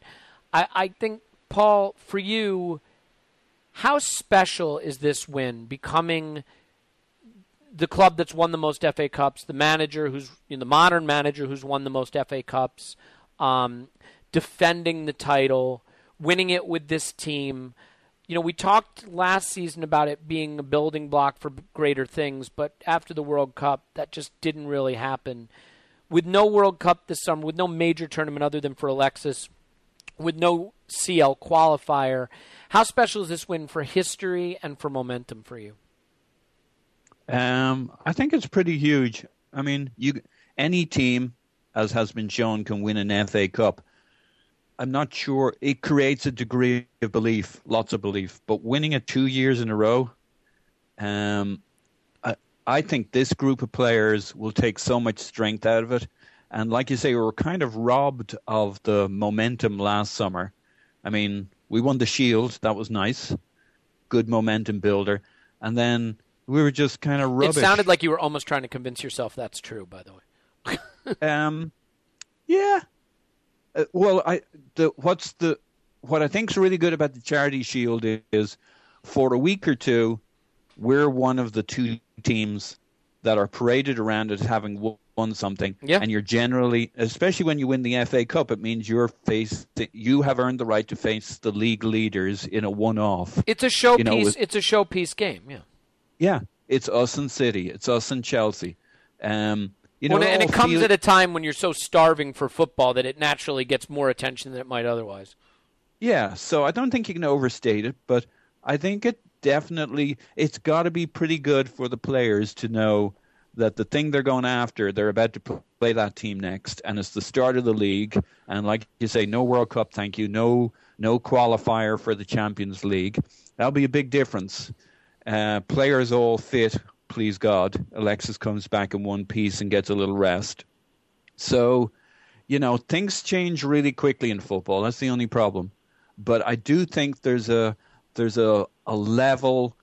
I, I think Paul, for you, how special is this win? Becoming the club that's won the most FA Cups, the manager who's you know, the modern manager who's won the most FA Cups, um, defending the title, winning it with this team. You know, we talked last season about it being a building block for greater things, but after the World Cup, that just didn't really happen with no World Cup this summer, with no major tournament other than for Alexis, with no CL qualifier, how special is this win for history and for momentum for you? Um, I think it's pretty huge. I mean, you any team, as has been shown, can win an FA Cup. I'm not sure it creates a degree of belief, lots of belief, but winning it two years in a row, um, I think this group of players will take so much strength out of it. And like you say, we were kind of robbed of the momentum last summer. I mean, we won the Shield. That was nice. Good momentum builder. And then we were just kind of rubbish. It sounded like you were almost trying to convince yourself that's true, by the way. um, yeah. Uh, well, I the what's the what I think's really good about the Charity Shield is for a week or two, we're one of the two teams that are paraded around as having won something. Yeah. And you're generally, especially when you win the FA Cup, it means you're face you have earned the right to face the league leaders in a one-off. It's a showpiece. You know, it's a showpiece game. Yeah. Yeah, it's us and City. It's us and Chelsea. Um, you know, well, and it comes feel... at a time when you're so starving for football that it naturally gets more attention than it might otherwise. Yeah, so I don't think you can overstate it, but I think it definitely it's got to be pretty good for the players to know that the thing they're going after, they're about to play that team next, and it's the start of the league. And like you say, no World Cup, thank you, no no qualifier for the Champions League. That'll be a big difference. Uh, players all fit, please God. Alexis comes back in one piece and gets a little rest. So, you know, things change really quickly in football. That's the only problem. But I do think there's a there's a, a level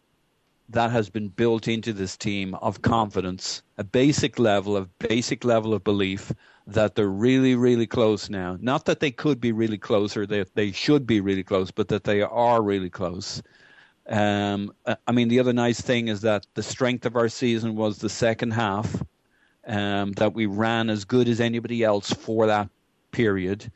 that has been built into this team of confidence, a basic level of basic level of belief that they're really, really close now. Not that they could be really close or that they should be really close, but that they are really close. Um, I mean, the other nice thing is that the strength of our season was the second half, um, that we ran as good as anybody else for that period.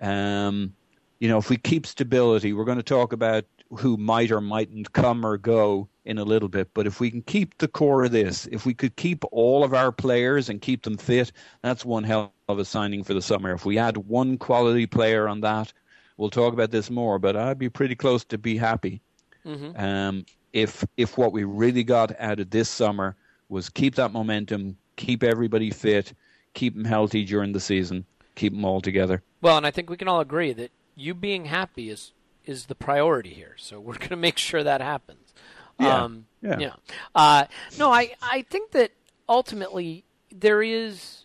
Um, you know, if we keep stability, we're going to talk about who might or mightn't come or go in a little bit. But if we can keep the core of this, if we could keep all of our players and keep them fit, that's one hell of a signing for the summer. If we add one quality player on that, we'll talk about this more. But I'd be pretty close to be happy. Mm-hmm. Um, if if what we really got out of this summer was keep that momentum, keep everybody fit, keep them healthy during the season, keep them all together. Well, and I think we can all agree that you being happy is is the priority here. So we're going to make sure that happens. Yeah. Um, yeah. yeah. Uh, no, I, I think that ultimately there is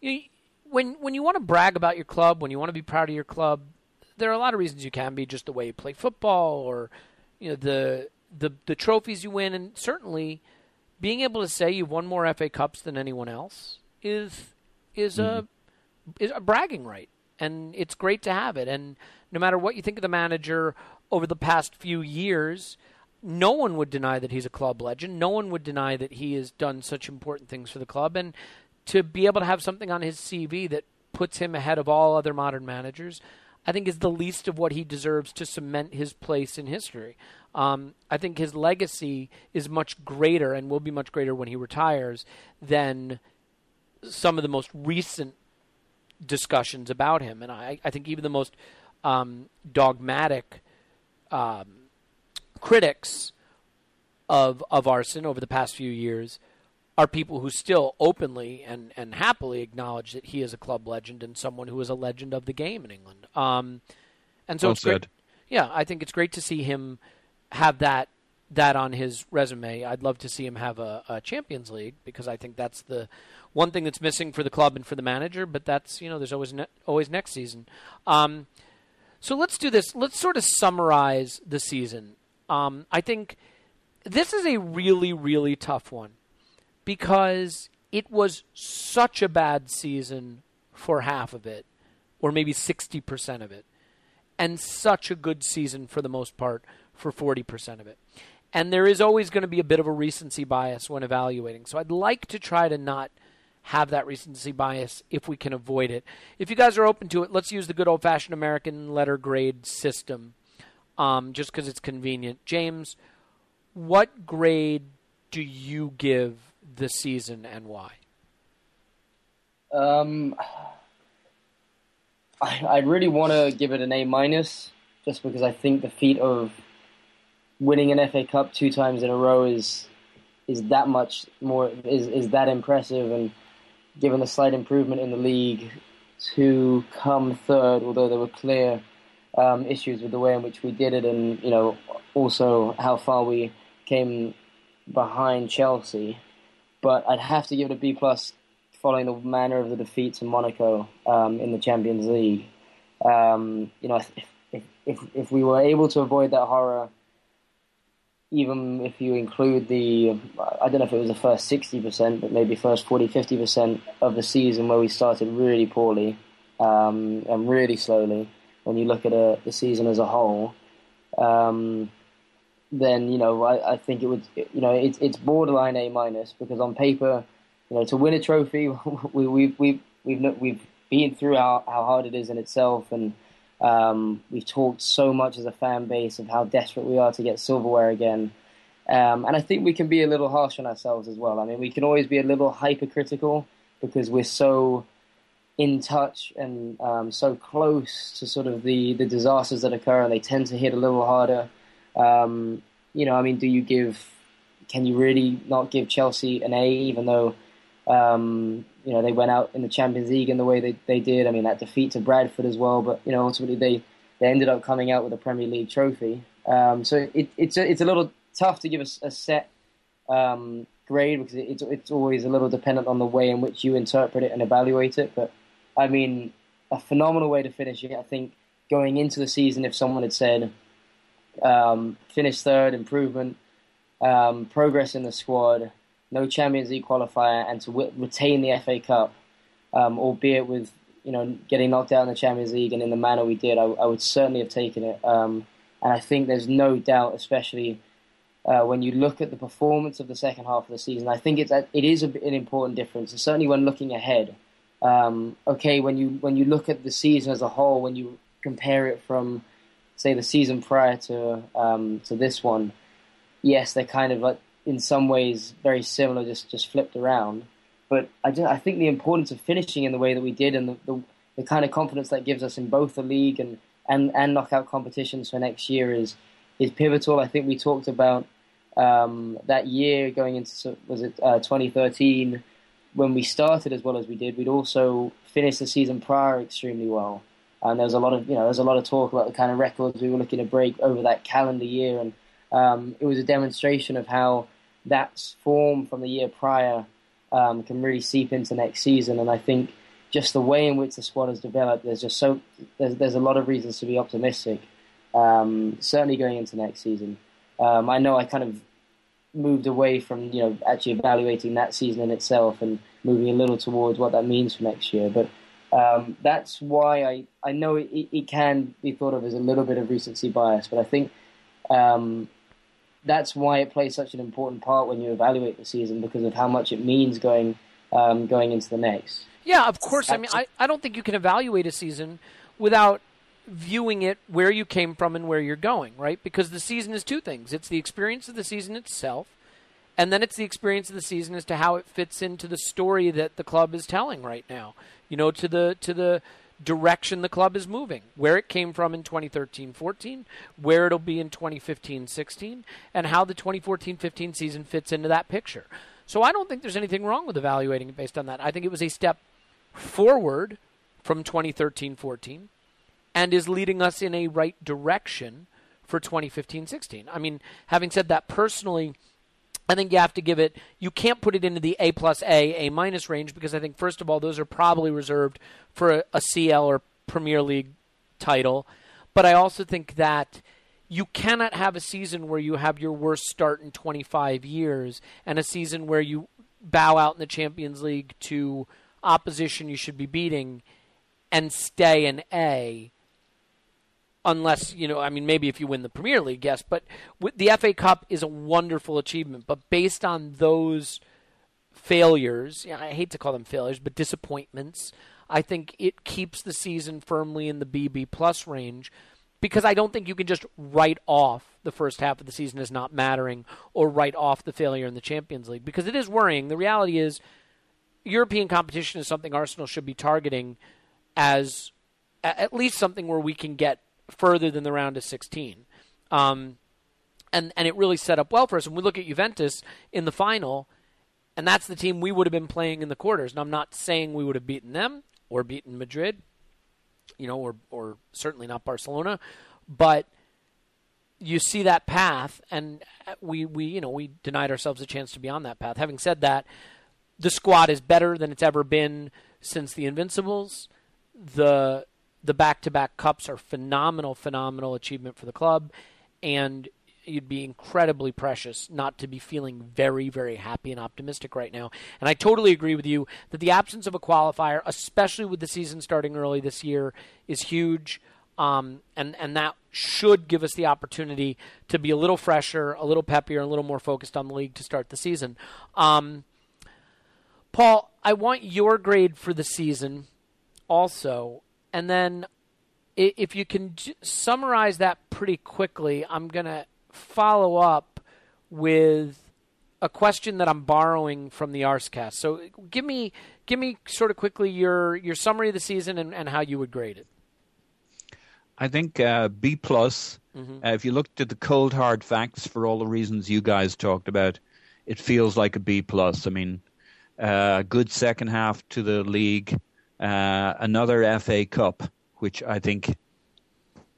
you when when you want to brag about your club, when you want to be proud of your club, there are a lot of reasons you can be just the way you play football or you know the the the trophies you win and certainly being able to say you've won more FA Cups than anyone else is is mm-hmm. a is a bragging right and it's great to have it. And no matter what you think of the manager over the past few years no one would deny that he's a club legend. No one would deny that he has done such important things for the club. And to be able to have something on his CV that puts him ahead of all other modern managers I think is the least of what he deserves to cement his place in history. Um, I think his legacy is much greater and will be much greater when he retires than some of the most recent discussions about him. And I, I think even the most um, dogmatic um, critics of of Arsene over the past few years are people who still openly and, and happily acknowledge that he is a club legend and someone who is a legend of the game in England. Um, and so well it's great. Yeah, I think it's great to see him have that that on his resume. I'd love to see him have a, a Champions League because I think that's the one thing that's missing for the club and for the manager. But that's you know there's always ne- always next season. Um, so let's do this. Let's sort of summarize the season. Um, I think this is a really really tough one because it was such a bad season for half of it, or maybe 60% of it, and such a good season for the most part for 40% of it. And there is always going to be a bit of a recency bias when evaluating. So I'd like to try to not have that recency bias if we can avoid it. If you guys are open to it, let's use the good old fashioned American letter grade system um, just because it's convenient. James, what grade do you give this season and why? Um, I, I really want to give it an A minus, just because I think the feat of winning an FA Cup two times in a row is is that much more is is that impressive, and given the slight improvement in the league to come third, although there were clear um, issues with the way in which we did it, and you know also how far we came behind Chelsea but I'd have to give it a B plus following the manner of the defeat to Monaco um, in the Champions League. Um, you know, if, if if we were able to avoid that horror, even if you include the, I don't know if it was the first 60%, but maybe first 40, 50% of the season where we started really poorly um, and really slowly, when you look at a, the season as a whole, um, then you know I, I think it would you know it's it's borderline A minus because on paper, you know, to win a trophy, we we we we've we've been through how how hard it is in itself, and um, we've talked so much as a fan base of how desperate we are to get silverware again. Um, and I think we can be a little harsh on ourselves as well. I mean, we can always be a little hypercritical because we're so in touch and um, so close to sort of the, the disasters that occur, and they tend to hit a little harder. Um, you know, I mean, do you give? Can you really not give Chelsea an A, even though um, you know they went out in the Champions League in the way they, they did? I mean, that defeat to Bradford as well, but you know, ultimately they, they ended up coming out with a Premier League trophy. Um, so it, it's a, it's a little tough to give a, a set um, grade because it's it's always a little dependent on the way in which you interpret it and evaluate it. But I mean, a phenomenal way to finish it. I think going into the season, if someone had said um, finished third, improvement, um, progress in the squad, no Champions League qualifier, and to w- retain the FA Cup, um, albeit with you know getting knocked out in the Champions League and in the manner we did, I, I would certainly have taken it. Um, and I think there's no doubt, especially uh, when you look at the performance of the second half of the season, I think it's it is a, an important difference, and certainly when looking ahead. Um, okay, when you when you look at the season as a whole, when you compare it from say the season prior to um, to this one, yes, they're kind of like in some ways very similar, just just flipped around. But I, just, I think the importance of finishing in the way that we did, and the, the, the kind of confidence that gives us in both the league and, and, and knockout competitions for next year is is pivotal. I think we talked about um, that year going into was it uh, 2013 when we started as well as we did. We'd also finished the season prior extremely well and there was a lot of you know there was a lot of talk about the kind of records we were looking to break over that calendar year, and um, it was a demonstration of how that form from the year prior um, can really seep into next season. And I think just the way in which the squad has developed, there's just so there's, there's a lot of reasons to be optimistic. Um, certainly going into next season. Um, I know I kind of moved away from you know actually evaluating that season in itself and moving a little towards what that means for next year. But um, that's why I, I know it, it, can be thought of as a little bit of recency bias, but I think um, that's why it plays such an important part when you evaluate the season because of how much it means going um, going into the next. Yeah, of course. I mean, I, I don't think you can evaluate a season without viewing it where you came from and where you're going, right? Because the season is two things it's the experience of the season itself, and then it's the experience of the season as to how it fits into the story that the club is telling right now. You know, to the to the direction the club is moving, where it came from in 2013-14, where it'll be in 2015-16, and how the 2014-15 season fits into that picture. So I don't think there's anything wrong with evaluating it based on that. I think it was a step forward from 2013-14 and is leading us in a right direction for 2015-16. I mean, having said that personally, I think you have to give it. You can't put it into the A plus A, A minus range because I think first of all those are probably reserved for a, a CL or Premier League title. But I also think that you cannot have a season where you have your worst start in 25 years and a season where you bow out in the Champions League to opposition you should be beating and stay in A unless you know. I mean, maybe if you win the Premier League, yes. But the FA Cup is a wonderful achievement. But based on those failures, I hate to call them failures, but disappointments, I think it keeps the season firmly in the BB plus range. Because I don't think you can just write off the first half of the season as not mattering or write off the failure in the Champions League because it is worrying. The reality is, European competition is something Arsenal should be targeting as at least something where we can get further than the round of 16. Um, and, and it really set up well for us. When we look at Juventus in the final, and that's the team we would have been playing in the quarters. And I'm not saying we would have beaten them or beaten Madrid, you know, or, or certainly not Barcelona, but you see that path, and we, we, you know, we denied ourselves a chance to be on that path. Having said that, the squad is better than it's ever been since the Invincibles. The the back to back cups are phenomenal, phenomenal achievement for the club. And you'd be incredibly precious not to be feeling very, very happy and optimistic right now. And I totally agree with you that the absence of a qualifier, especially with the season starting early this year, is huge. Um, and and that should give us the opportunity to be a little fresher, a little peppier, a little more focused on the league to start the season. Um, Paul, I want your grade for the season also and then if you can summarize that pretty quickly, I'm going to follow up with a question that I'm borrowing from the Arscast. So give me give me sort of quickly your your summary of the season and, and how you would grade it. I think uh, B plus. Mm-hmm. Uh, if you looked at the cold hard facts for all the reasons you guys talked about, it feels like a B plus. I mean, a uh, good second half to the league uh, another FA Cup, which I think,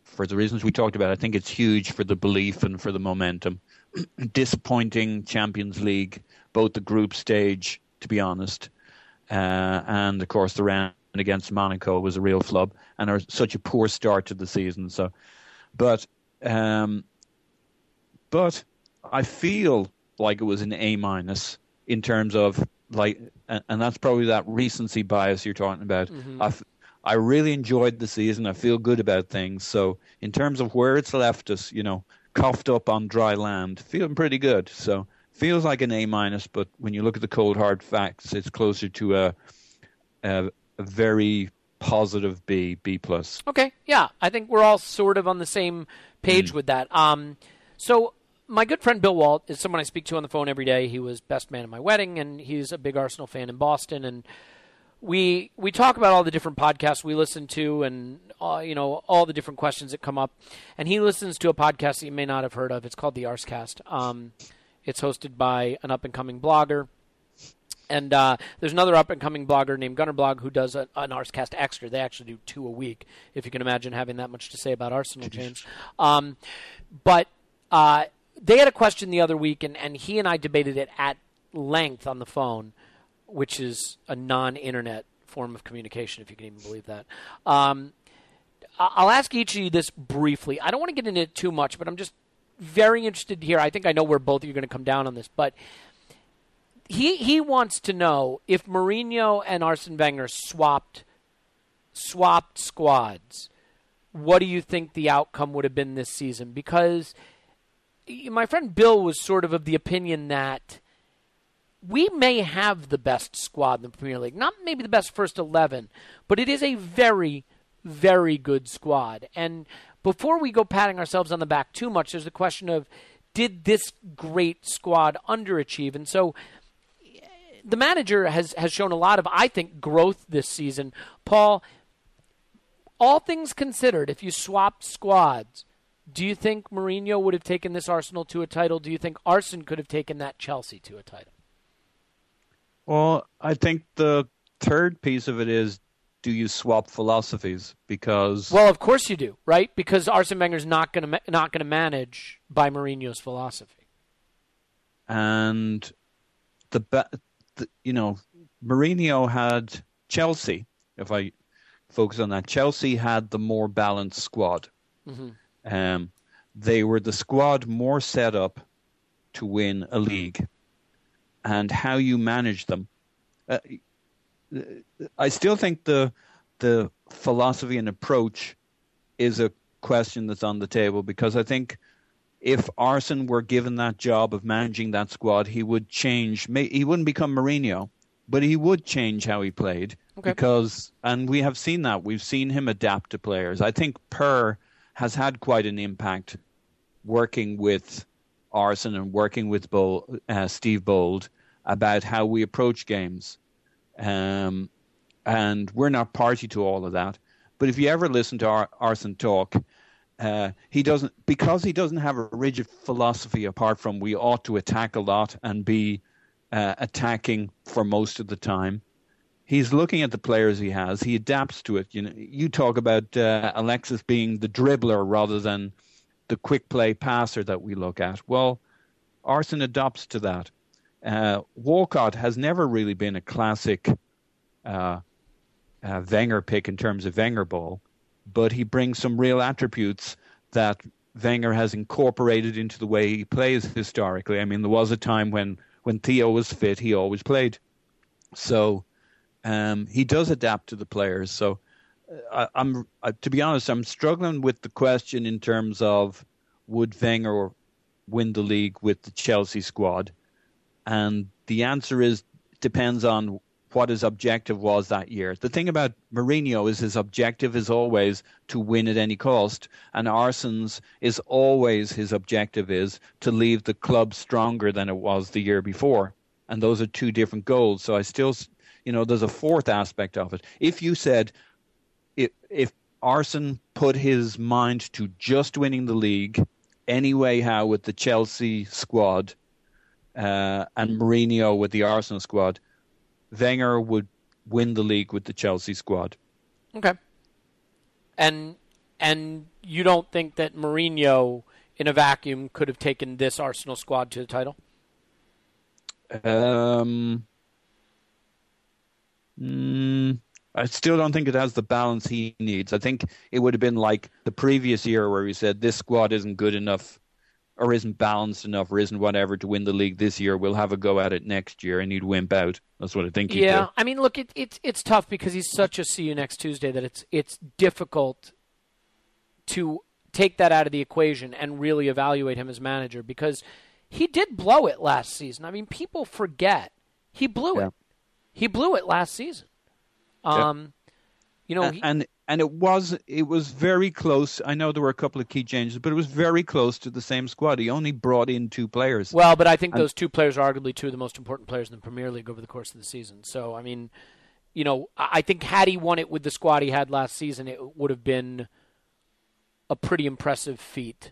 for the reasons we talked about, I think it's huge for the belief and for the momentum. Disappointing Champions League, both the group stage, to be honest, uh, and of course the round against Monaco was a real flub, and are such a poor start to the season. So, but um, but I feel like it was an A minus in terms of like, and, and that's probably that recency bias you're talking about. Mm-hmm. I, I really enjoyed the season. I feel good about things. So in terms of where it's left us, you know, coughed up on dry land, feeling pretty good. So feels like an A minus, but when you look at the cold hard facts, it's closer to a, a, a very positive B, B plus. Okay, yeah, I think we're all sort of on the same page mm. with that. Um, so my good friend Bill Walt is someone I speak to on the phone every day. He was best man at my wedding, and he's a big Arsenal fan in Boston. And we we talk about all the different podcasts we listen to, and uh, you know all the different questions that come up. And he listens to a podcast that you may not have heard of. It's called the Arscast. Um, it's hosted by an up and coming blogger. And uh, there's another up and coming blogger named Gunnerblog who does a, an Arscast extra. They actually do two a week, if you can imagine having that much to say about Arsenal, James. Um, but uh, they had a question the other week, and, and he and I debated it at length on the phone, which is a non internet form of communication, if you can even believe that. Um, I'll ask each of you this briefly. I don't want to get into it too much, but I'm just very interested here. I think I know where both of you are going to come down on this, but he he wants to know if Mourinho and Arsene Wenger swapped swapped squads. What do you think the outcome would have been this season? Because my friend Bill was sort of of the opinion that we may have the best squad in the Premier League. Not maybe the best first 11, but it is a very, very good squad. And before we go patting ourselves on the back too much, there's the question of did this great squad underachieve? And so the manager has, has shown a lot of, I think, growth this season. Paul, all things considered, if you swap squads, do you think Mourinho would have taken this Arsenal to a title? Do you think Arsene could have taken that Chelsea to a title? Well, I think the third piece of it is do you swap philosophies? Because well, of course you do, right? Because Arsene Wenger's not going to not going to manage by Mourinho's philosophy. And the, the you know Mourinho had Chelsea. If I focus on that, Chelsea had the more balanced squad. Mm-hmm. Um, they were the squad more set up to win a league, and how you manage them. Uh, I still think the the philosophy and approach is a question that's on the table because I think if Arsene were given that job of managing that squad, he would change. He wouldn't become Mourinho, but he would change how he played okay. because, and we have seen that. We've seen him adapt to players. I think Per has had quite an impact working with Arsene and working with uh, Steve Bould about how we approach games. Um, and we're not party to all of that. But if you ever listen to Ar- Arsene talk, uh, he doesn't because he doesn't have a rigid philosophy apart from we ought to attack a lot and be uh, attacking for most of the time he's looking at the players he has. He adapts to it. You know, you talk about uh, Alexis being the dribbler rather than the quick play passer that we look at. Well, Arsene adapts to that. Uh, Walcott has never really been a classic uh, uh, Wenger pick in terms of Wenger ball, but he brings some real attributes that Wenger has incorporated into the way he plays historically. I mean, there was a time when when Theo was fit, he always played. So um, he does adapt to the players. So uh, I, am to be honest, I'm struggling with the question in terms of would Wenger win the league with the Chelsea squad, and the answer is depends on what his objective was that year. The thing about Mourinho is his objective is always to win at any cost, and Arsene's is always his objective is to leave the club stronger than it was the year before. And those are two different goals. So I still you know, there's a fourth aspect of it. If you said, if, if Arsene put his mind to just winning the league, anyway, how with the Chelsea squad uh, and Mourinho with the Arsenal squad, Wenger would win the league with the Chelsea squad. Okay. And and you don't think that Mourinho in a vacuum could have taken this Arsenal squad to the title? Um, Mm, I still don't think it has the balance he needs. I think it would have been like the previous year where he said this squad isn't good enough or isn't balanced enough or isn't whatever to win the league this year. We'll have a go at it next year and he'd wimp out. That's what I think. He'd Yeah, do. I mean, look, it, it's it's tough because he's such a see you next Tuesday that it's it's difficult to take that out of the equation and really evaluate him as manager because he did blow it last season. I mean, people forget he blew yeah. it. He blew it last season. Um, you know, he, and and it was it was very close. I know there were a couple of key changes, but it was very close to the same squad. He only brought in two players. Well, but I think and, those two players are arguably two of the most important players in the Premier League over the course of the season. So, I mean, you know, I think had he won it with the squad he had last season, it would have been a pretty impressive feat.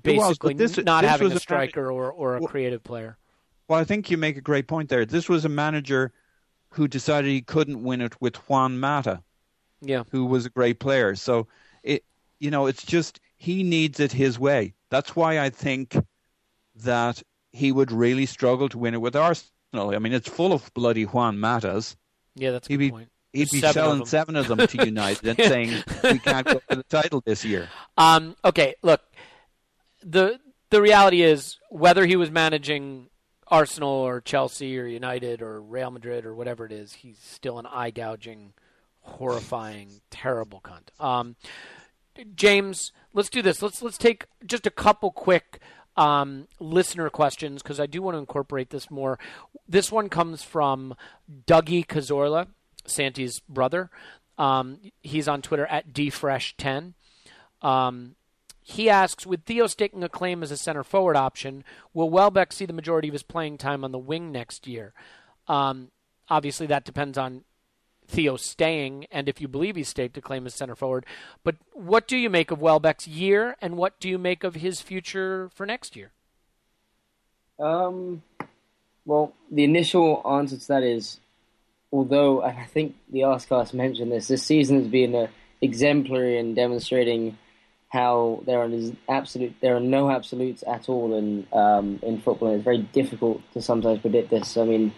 Basically, was, this, not this having a striker a, or, or a well, creative player. Well, I think you make a great point there. This was a manager who decided he couldn't win it with Juan Mata, yeah, who was a great player. So it, you know, it's just he needs it his way. That's why I think that he would really struggle to win it with Arsenal. I mean, it's full of bloody Juan Matas. Yeah, that's a good he'd be, point. He'd be Seven selling them. seven of them to United and saying we can't go for the title this year. Um, okay, look, the the reality is whether he was managing Arsenal or Chelsea or United or Real Madrid or whatever it is, he's still an eye gouging, horrifying, terrible cunt. Um, James, let's do this. Let's let's take just a couple quick um, listener questions because I do want to incorporate this more. This one comes from Dougie Cazorla, Santi's brother. Um, he's on Twitter at dfresh10. Um, he asks, with Theo staking a claim as a center forward option, will Welbeck see the majority of his playing time on the wing next year? Um, obviously, that depends on Theo staying, and if you believe he's staked a claim as center forward. But what do you make of Welbeck's year, and what do you make of his future for next year? Um, well, the initial answer to that is, although I think the Arscast mentioned this, this season has been exemplary in demonstrating how there are absolute there are no absolutes at all in um, in football. And it's very difficult to sometimes predict this. I mean,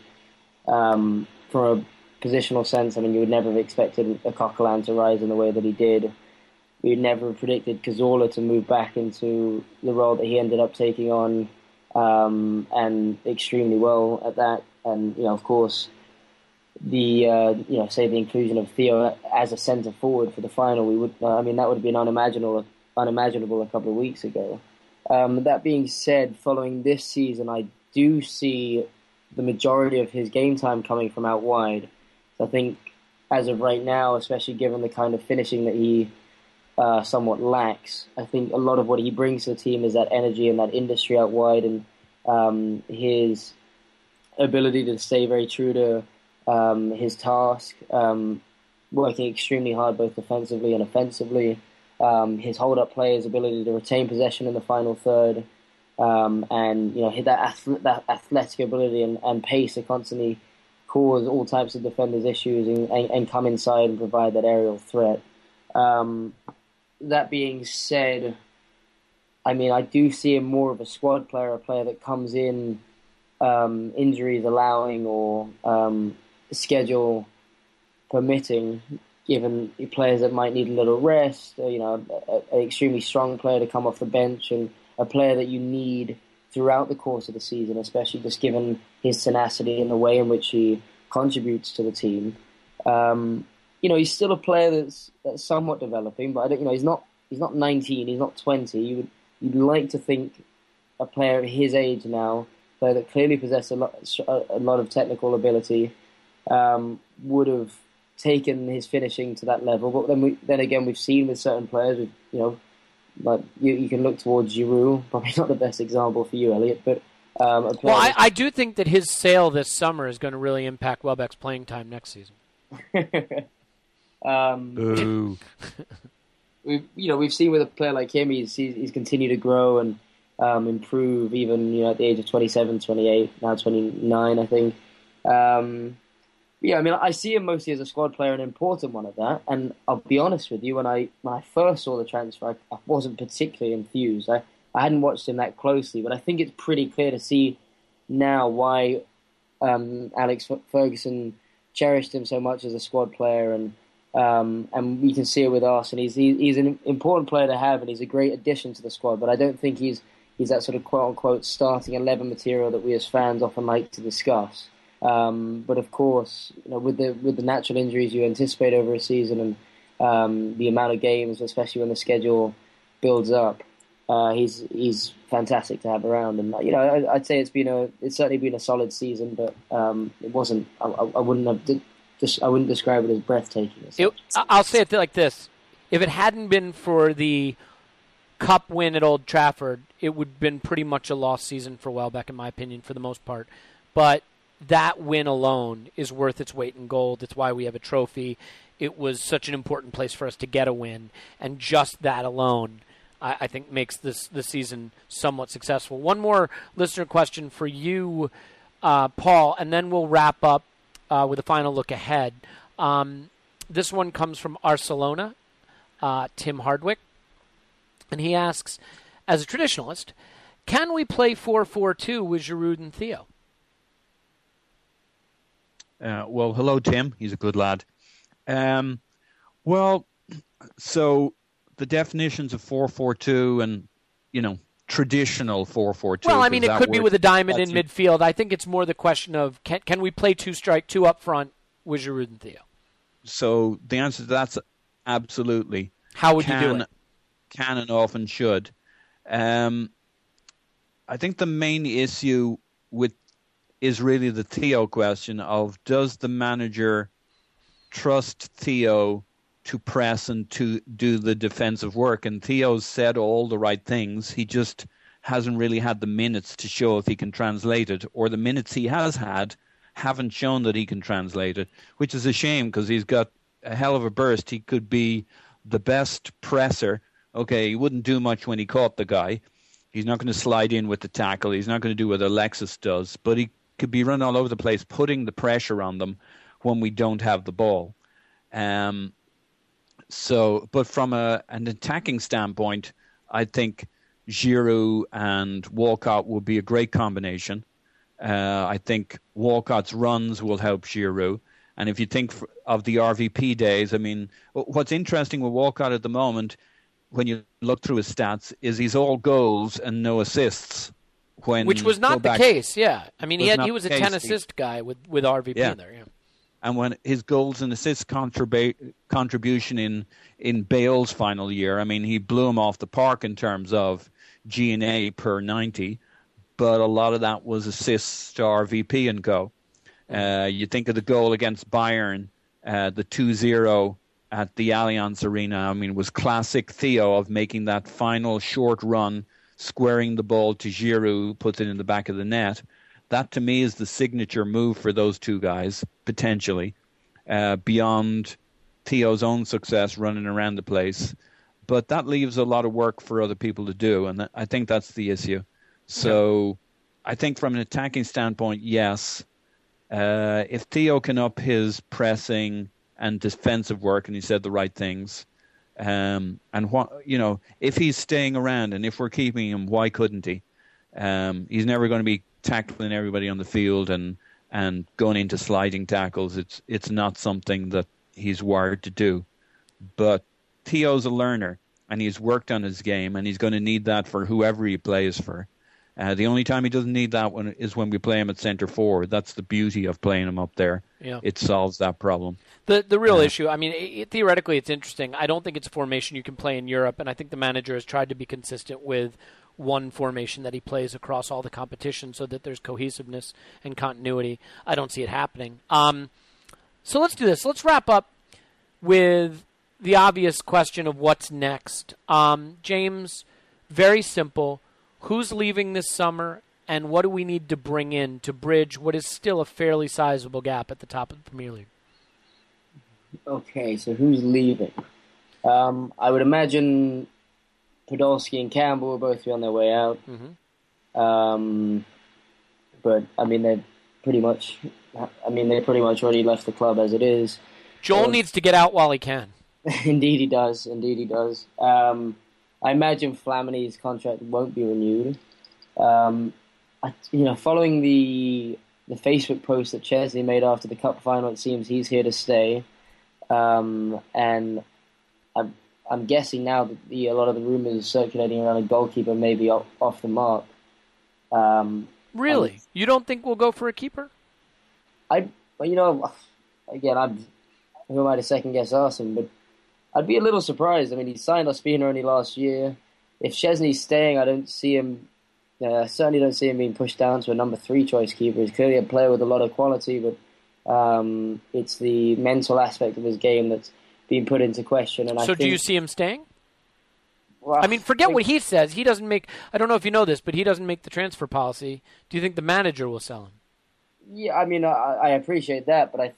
um, from a positional sense, I mean, you would never have expected a Coquelin to rise in the way that he did. We would never predicted Cazorla to move back into the role that he ended up taking on um, and extremely well at that. And you know, of course, the uh, you know, say the inclusion of Theo as a centre forward for the final, we would. I mean, that would have been unimaginable, unimaginable a couple of weeks ago. Um, that being said, following this season, I do see the majority of his game time coming from out wide. So I think, as of right now, especially given the kind of finishing that he uh, somewhat lacks. I think a lot of what he brings to the team is that energy and that industry out wide, and um, his ability to stay very true to um, his task, um, working extremely hard both defensively and offensively. Um, his hold-up play, his ability to retain possession in the final third, um, and you know that that athletic ability and, and pace to constantly cause all types of defenders issues and, and, and come inside and provide that aerial threat. Um, that being said, I mean, I do see him more of a squad player, a player that comes in, um, injuries allowing or um, schedule permitting, given players that might need a little rest, you know, an extremely strong player to come off the bench and a player that you need throughout the course of the season, especially just given his tenacity and the way in which he contributes to the team. Um, you know, he's still a player that's, that's somewhat developing, but I don't, you know, he's not he's not 19, he's not 20. You would you'd like to think a player of his age now, player that clearly possesses a lot a lot of technical ability, um, would have taken his finishing to that level. But then we, then again, we've seen with certain players, with, you know, like you, you can look towards Giroud, probably not the best example for you, Elliot, but. Um, a Well, I, I do think that his sale this summer is going to really impact Welbeck's playing time next season. um, Boo. we've you know we've seen with a player like him, he's he's, he's continued to grow and um, improve, even you know at the age of 27, 28, now 29, I think. Um, yeah, I mean, I see him mostly as a squad player, an important one at that. And I'll be honest with you, when I when I first saw the transfer, I, I wasn't particularly enthused. I, I hadn't watched him that closely, but I think it's pretty clear to see now why um, Alex Ferguson cherished him so much as a squad player, and um, and we can see it with us. And he's he, he's an important player to have, and he's a great addition to the squad. But I don't think he's he's that sort of quote unquote starting eleven material that we as fans often like to discuss. Um, but of course, you know, with the with the natural injuries you anticipate over a season and um, the amount of games, especially when the schedule builds up, uh, he's he's fantastic to have around. And you know, I, would say it's been a it's certainly been a solid season, but um, it wasn't. I, I wouldn't have just I wouldn't describe it as breathtaking. It, I'll say it like this: if it hadn't been for the cup win at Old Trafford, it would have been pretty much a lost season for Welbeck, in my opinion, for the most part. But that win alone is worth its weight in gold. It's why we have a trophy. It was such an important place for us to get a win, and just that alone, I, I think, makes this the season somewhat successful. One more listener question for you, uh, Paul, and then we'll wrap up uh, with a final look ahead. Um, this one comes from Barcelona, uh, Tim Hardwick, and he asks, as a traditionalist, can we play 4-4-2 with Giroud and Theo? Uh, well, hello, Tim. He's a good lad. Um, well, so the definitions of four four two and you know traditional four four two. Well, I mean, it could be with a diamond in that's- midfield. I think it's more the question of can can we play two strike, two up front with Giroud and Theo? So the answer to that's absolutely. How would can, you do it? Can and often should. Um, I think the main issue with is really the Theo question of does the manager trust Theo to press and to do the defensive work? And Theo's said all the right things. He just hasn't really had the minutes to show if he can translate it, or the minutes he has had haven't shown that he can translate it, which is a shame because he's got a hell of a burst. He could be the best presser. Okay, he wouldn't do much when he caught the guy. He's not going to slide in with the tackle. He's not going to do what Alexis does, but he could be running all over the place, putting the pressure on them when we don't have the ball. Um, so, but from a, an attacking standpoint, I think Giroud and Walcott would be a great combination. Uh, I think Walcott's runs will help Giroud. And if you think of the RVP days, I mean, what's interesting with Walcott at the moment, when you look through his stats, is he's all goals and no assists. When Which was not the case. Yeah, I mean, he Was had he was a the ten case. assist guy with with RVP Yeah. in there. Yeah. and when his goals and assists contribu- contribution in in Bale's final year, I mean, he blew him off the park in terms of G and A per ninety, but a lot of that was assists to RVP and go. Uh, you think of the goal against Bayern, uh, the 2-0 at the Allianz Arena. I mean, it was classic Theo of making that final short run, squaring the ball to Giroud, puts it in the back of the net. That to me is the signature move for those two guys potentially, uh, beyond Theo's own success running around the place. But that leaves a lot of work for other people to do, and that, I think that's the issue. So, I think from an attacking standpoint, yes. Uh, if Theo can up his pressing and defensive work, and he said the right things, um, and what you know, if he's staying around and if we're keeping him, why couldn't he? Um, he's never going to be tackling everybody on the field and and going into sliding tackles. It's it's not something that he's wired to do. But Theo's a learner, and he's worked on his game, and he's going to need that for whoever he plays for. Uh, the only time he doesn't need that one is when we play him at centre forward. That's the beauty of playing him up there. Yeah. It solves that problem. The the real Yeah. issue, I mean, it, theoretically, it's interesting. I don't think it's a formation you can play in Europe, and I think the manager has tried to be consistent with one formation that he plays across all the competition, so that there's cohesiveness and continuity. I don't see it happening. Um, so let's do this. Let's wrap up with the obvious question of what's next. Um, James, very simple. Who's leaving this summer, and what do we need to bring in to bridge what is still a fairly sizable gap at the top of the Premier League? Okay, so who's leaving? Um, I would imagine Podolski and Campbell will both be on their way out. Mhm. Um, but I mean, they're pretty much. I mean, they pretty much already left the club as it is. Joel Well- needs to get out while he can. Indeed, he does. Indeed, he does. Um, I imagine Flamini's contract won't be renewed. Um, you know, following the the Facebook post that Szczesny made after the cup final, it seems he's here to stay. Um, and I'm I'm guessing now that the, a lot of the rumors are circulating around a goalkeeper may be off, off the mark. Um, Really? You don't think we'll go for a keeper? I, well, you know, again, I'm who am I to second guess Arsene, but I'd be a little surprised. I mean, he signed Ospina only last year. If Szczesny's staying, I don't see him. Uh, I certainly don't see him being pushed down to a number three choice keeper. He's clearly a player with a lot of quality, but um, it's the mental aspect of his game that's being put into question. And I so think, do you see him staying? well, I mean, forget what he says. He doesn't make. I don't know if you know this, but he doesn't make the transfer policy. Do you think the manager will sell him? Yeah, I mean, I, I appreciate that, but I, th-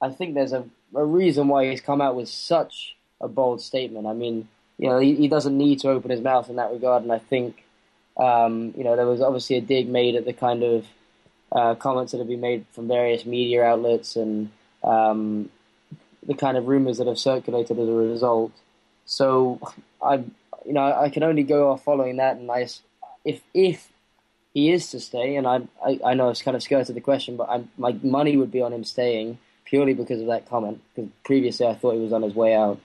I think there's a, a reason why he's come out with such a bold statement. I mean, you know, he, he doesn't need to open his mouth in that regard, and I think, um, you know, there was obviously a dig made at the kind of uh, comments that have been made from various media outlets and um, the kind of rumors that have circulated as a result. So, I, you know, I can only go off following that, and I, if if he is to stay, and I, I, I know it's kind of skirted the question, but I, my money would be on him staying purely because of that comment. Because previously I thought he was on his way out.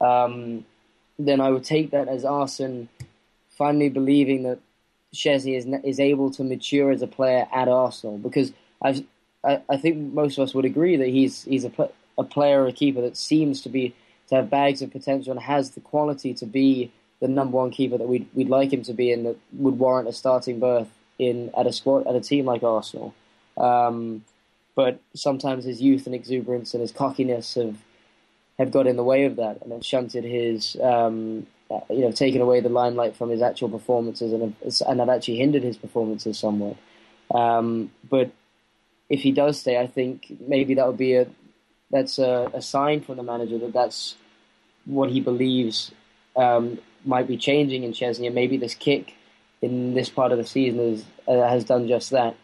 Um, then I would take that as Arsene finally believing that Szczesny is is able to mature as a player at Arsenal. Because i I, think most of us would agree that he's he's a a player, a keeper that seems to be to have bags of potential and has the quality to be the number one keeper that we'd we'd like him to be and that would warrant a starting berth in at a squad at a team like Arsenal. Um, but sometimes his youth and exuberance and his cockiness have have got in the way of that and have shunted his um, you know taken away the limelight from his actual performances and have, and have actually hindered his performances somewhat. Um, but if he does stay, I think maybe that would be a that's a, a sign from the manager that that's what he believes um, might be changing in Szczesny, and maybe this kick in this part of the season is, uh, has done just that.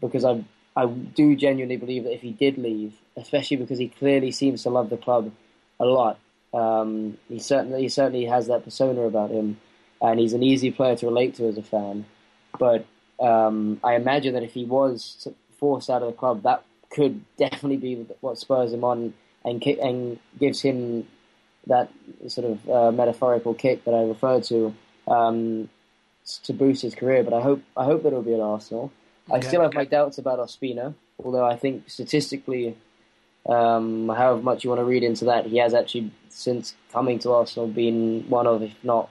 Because I I do genuinely believe that if he did leave, especially because he clearly seems to love the club a lot, um, he certainly he certainly has that persona about him, and he's an easy player to relate to as a fan. But um, I imagine that if he was forced out of the club, that could definitely be what spurs him on and and gives him that sort of uh, metaphorical kick that I referred to um, to boost his career. But I hope I hope that it'll be at Arsenal. Okay. I still have my doubts about Ospina, although I think statistically, um, however much you want to read into that, he has actually since coming to Arsenal been one of, if not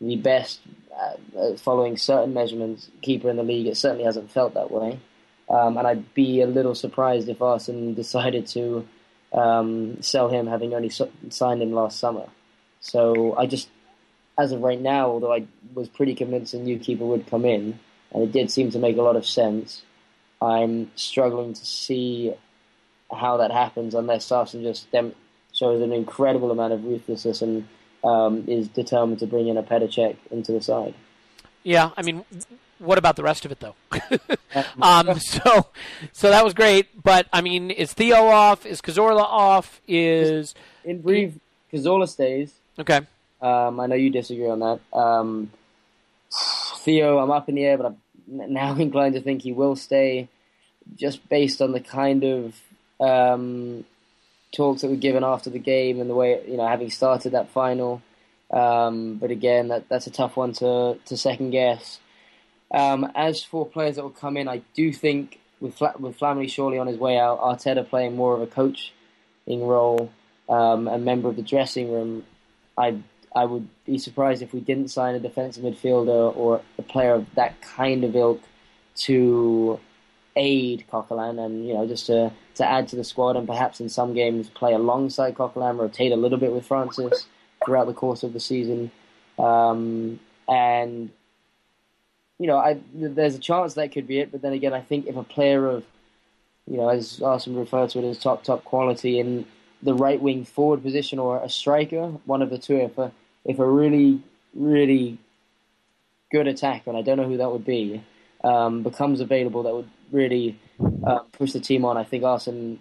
the best, uh, following certain measurements, keeper in the league. It certainly hasn't felt that way. Um, and I'd be a little surprised if Arsene decided to um, sell him, having only so- signed him last summer. So I just, as of right now, although I was pretty convinced a new keeper would come in, and it did seem to make a lot of sense, I'm struggling to see how that happens unless Arsene just dem- shows an incredible amount of ruthlessness and um, is determined to bring in a Petr Cech into the side. Yeah, I mean, what about the rest of it though? um, so, so that was great. But I mean, is Theo off? Is Cazorla off? Is in brief, Cazorla stays. Okay. Um, I know you disagree on that. Um, Theo, I'm up in the air, but I'm now inclined to think he will stay, just based on the kind of um, talks that were given after the game and the way you know having started that final. Um, but again, that that's a tough one to to second guess. Um, as for players that will come in, I do think with Fla- with Flamini surely on his way out, Arteta playing more of a coaching role, um, a member of the dressing room. I I would be surprised if we didn't sign a defensive midfielder or a player of that kind of ilk to aid Coquelin and you know just to to add to the squad and perhaps in some games play alongside Coquelin, rotate a little bit with Francis throughout the course of the season. Um, and you know, I, there's a chance that could be it. But then again, I think if a player of, you know, as Arsene referred to it as top top quality in the right wing forward position or a striker, one of the two, if a if a really really good attacker, and I don't know who that would be, um, becomes available, that would really uh, push the team on. I think Arsene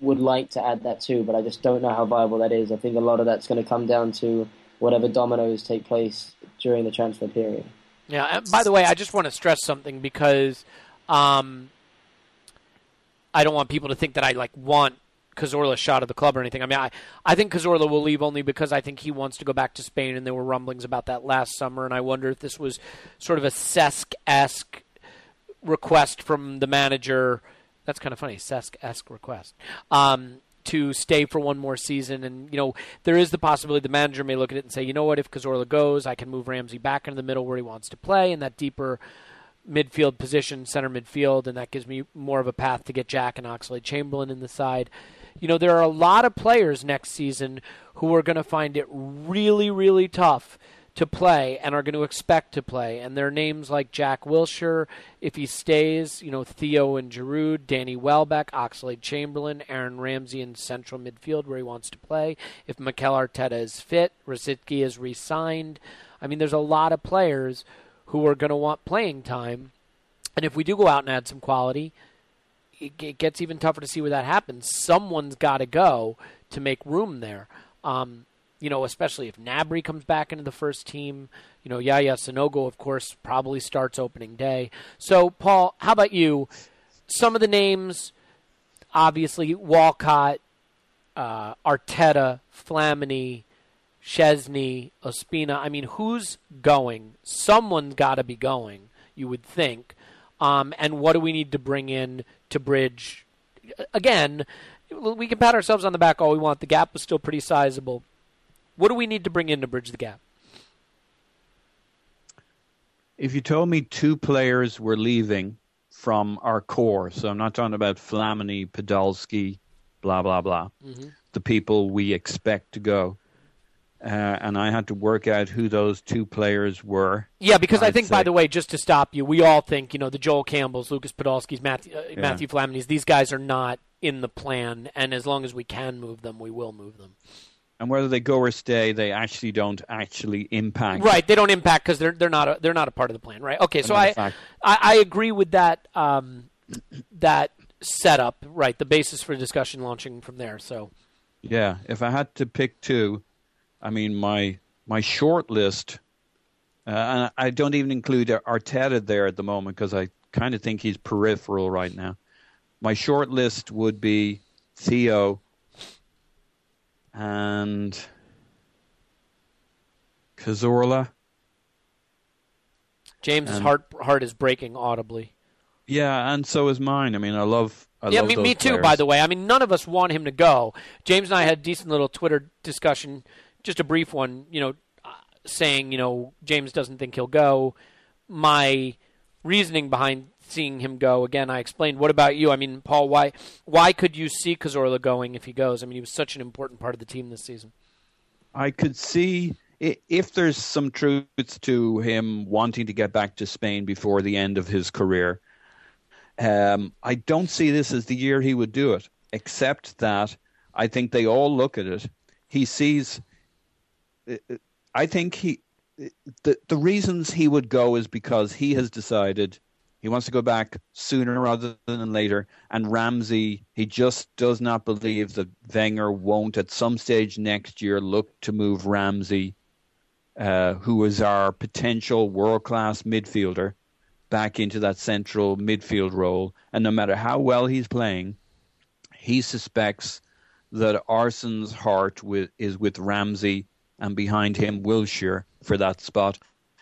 would like to add that too, but I just don't know how viable that is. I think a lot of that's going to come down to whatever dominoes take place during the transfer period. Yeah. by the way, I just want to stress something because um, I don't want people to think that I like want Cazorla shot of the club or anything. I mean, I, I think Cazorla will leave only because I think he wants to go back to Spain, and there were rumblings about that last summer, and I wonder if this was sort of a Cesc esque request from the manager. That's kind of funny, Cesc esque request. Um, to stay for one more season. And, you know, there is the possibility the manager may look at it and say, you know what, if Cazorla goes, I can move Ramsey back into the middle where he wants to play in that deeper midfield position, center midfield, and that gives me more of a path to get Jack and Oxlade Chamberlain in the side. You know, there are a lot of players next season who are going to find it really, really tough to play and are going to expect to play. And there are names like Jack Wilshere, if he stays, you know, Theo and Giroud, Danny Welbeck, Oxlade Chamberlain, Aaron Ramsey in central midfield where he wants to play. If Mikel Arteta is fit, Rosicky is re signed. I mean, there's a lot of players who are going to want playing time. And if we do go out and add some quality, it, gets even tougher to see where that happens. Someone's got to go to make room there. Um, you know, especially if Gnabry comes back into the first team. You know, Yaya Sanogo, of course, probably starts opening day. So, Paul, how about you? Some of the names, obviously Walcott, uh, Arteta, Flamini, Szczesny, Ospina. I mean, who's going? Someone's got to be going. You would think. Um, and what do we need to bring in to bridge? Again, we can pat ourselves on the back all we want. The gap was still pretty sizable. What do we need to bring in to bridge the gap? If you told me two players were leaving from our core, so I'm not talking about Flamini, Podolski, blah blah blah, mm-hmm. the people we expect to go, uh, and I had to work out who those two players were. Yeah, because I'd I think, say, by the way, just to stop you, we all think you know the Joel Campbells, Lucas Podolski's, Matthew, uh, yeah. Matthew Flamini's. These guys are not in the plan, and as long as we can move them, we will move them. And whether they go or stay, they actually don't actually impact. Right, they don't impact because they're they're not a, they're not a part of the plan. Right. Okay, so I, I, I agree with that um, that setup. Right, the basis for discussion launching from there. So. Yeah, if I had to pick two, I mean my my short list, uh, and I don't even include Arteta there at the moment because I kind of think he's peripheral right now my short list would be Theo and Cazorla. James's and, heart heart is breaking audibly. Yeah, and so is mine. I mean, I love. I yeah, love me, me too. Players. By the way, I mean, none of us want him to go. James and I had a decent little Twitter discussion, just a brief one. You know, saying you know James doesn't think he'll go. My reasoning behind seeing him go. Again, I explained. What about you? I mean, Paul, why why could you see Cazorla going if he goes? I mean, he was such an important part of the team this season. I could see if there's some truth to him wanting to get back to Spain before the end of his career. Um, I don't see this as the year he would do it, except that I think they all look at it. He sees. I think he the the reasons he would go is because he has decided he wants to go back sooner rather than later. And Ramsey, he just does not believe that Wenger won't at some stage next year look to move Ramsey, uh, who is our potential world class midfielder, back into that central midfield role. And no matter how well he's playing, he suspects that Arsene's heart with, is with Ramsey and behind him Wilshere for that spot.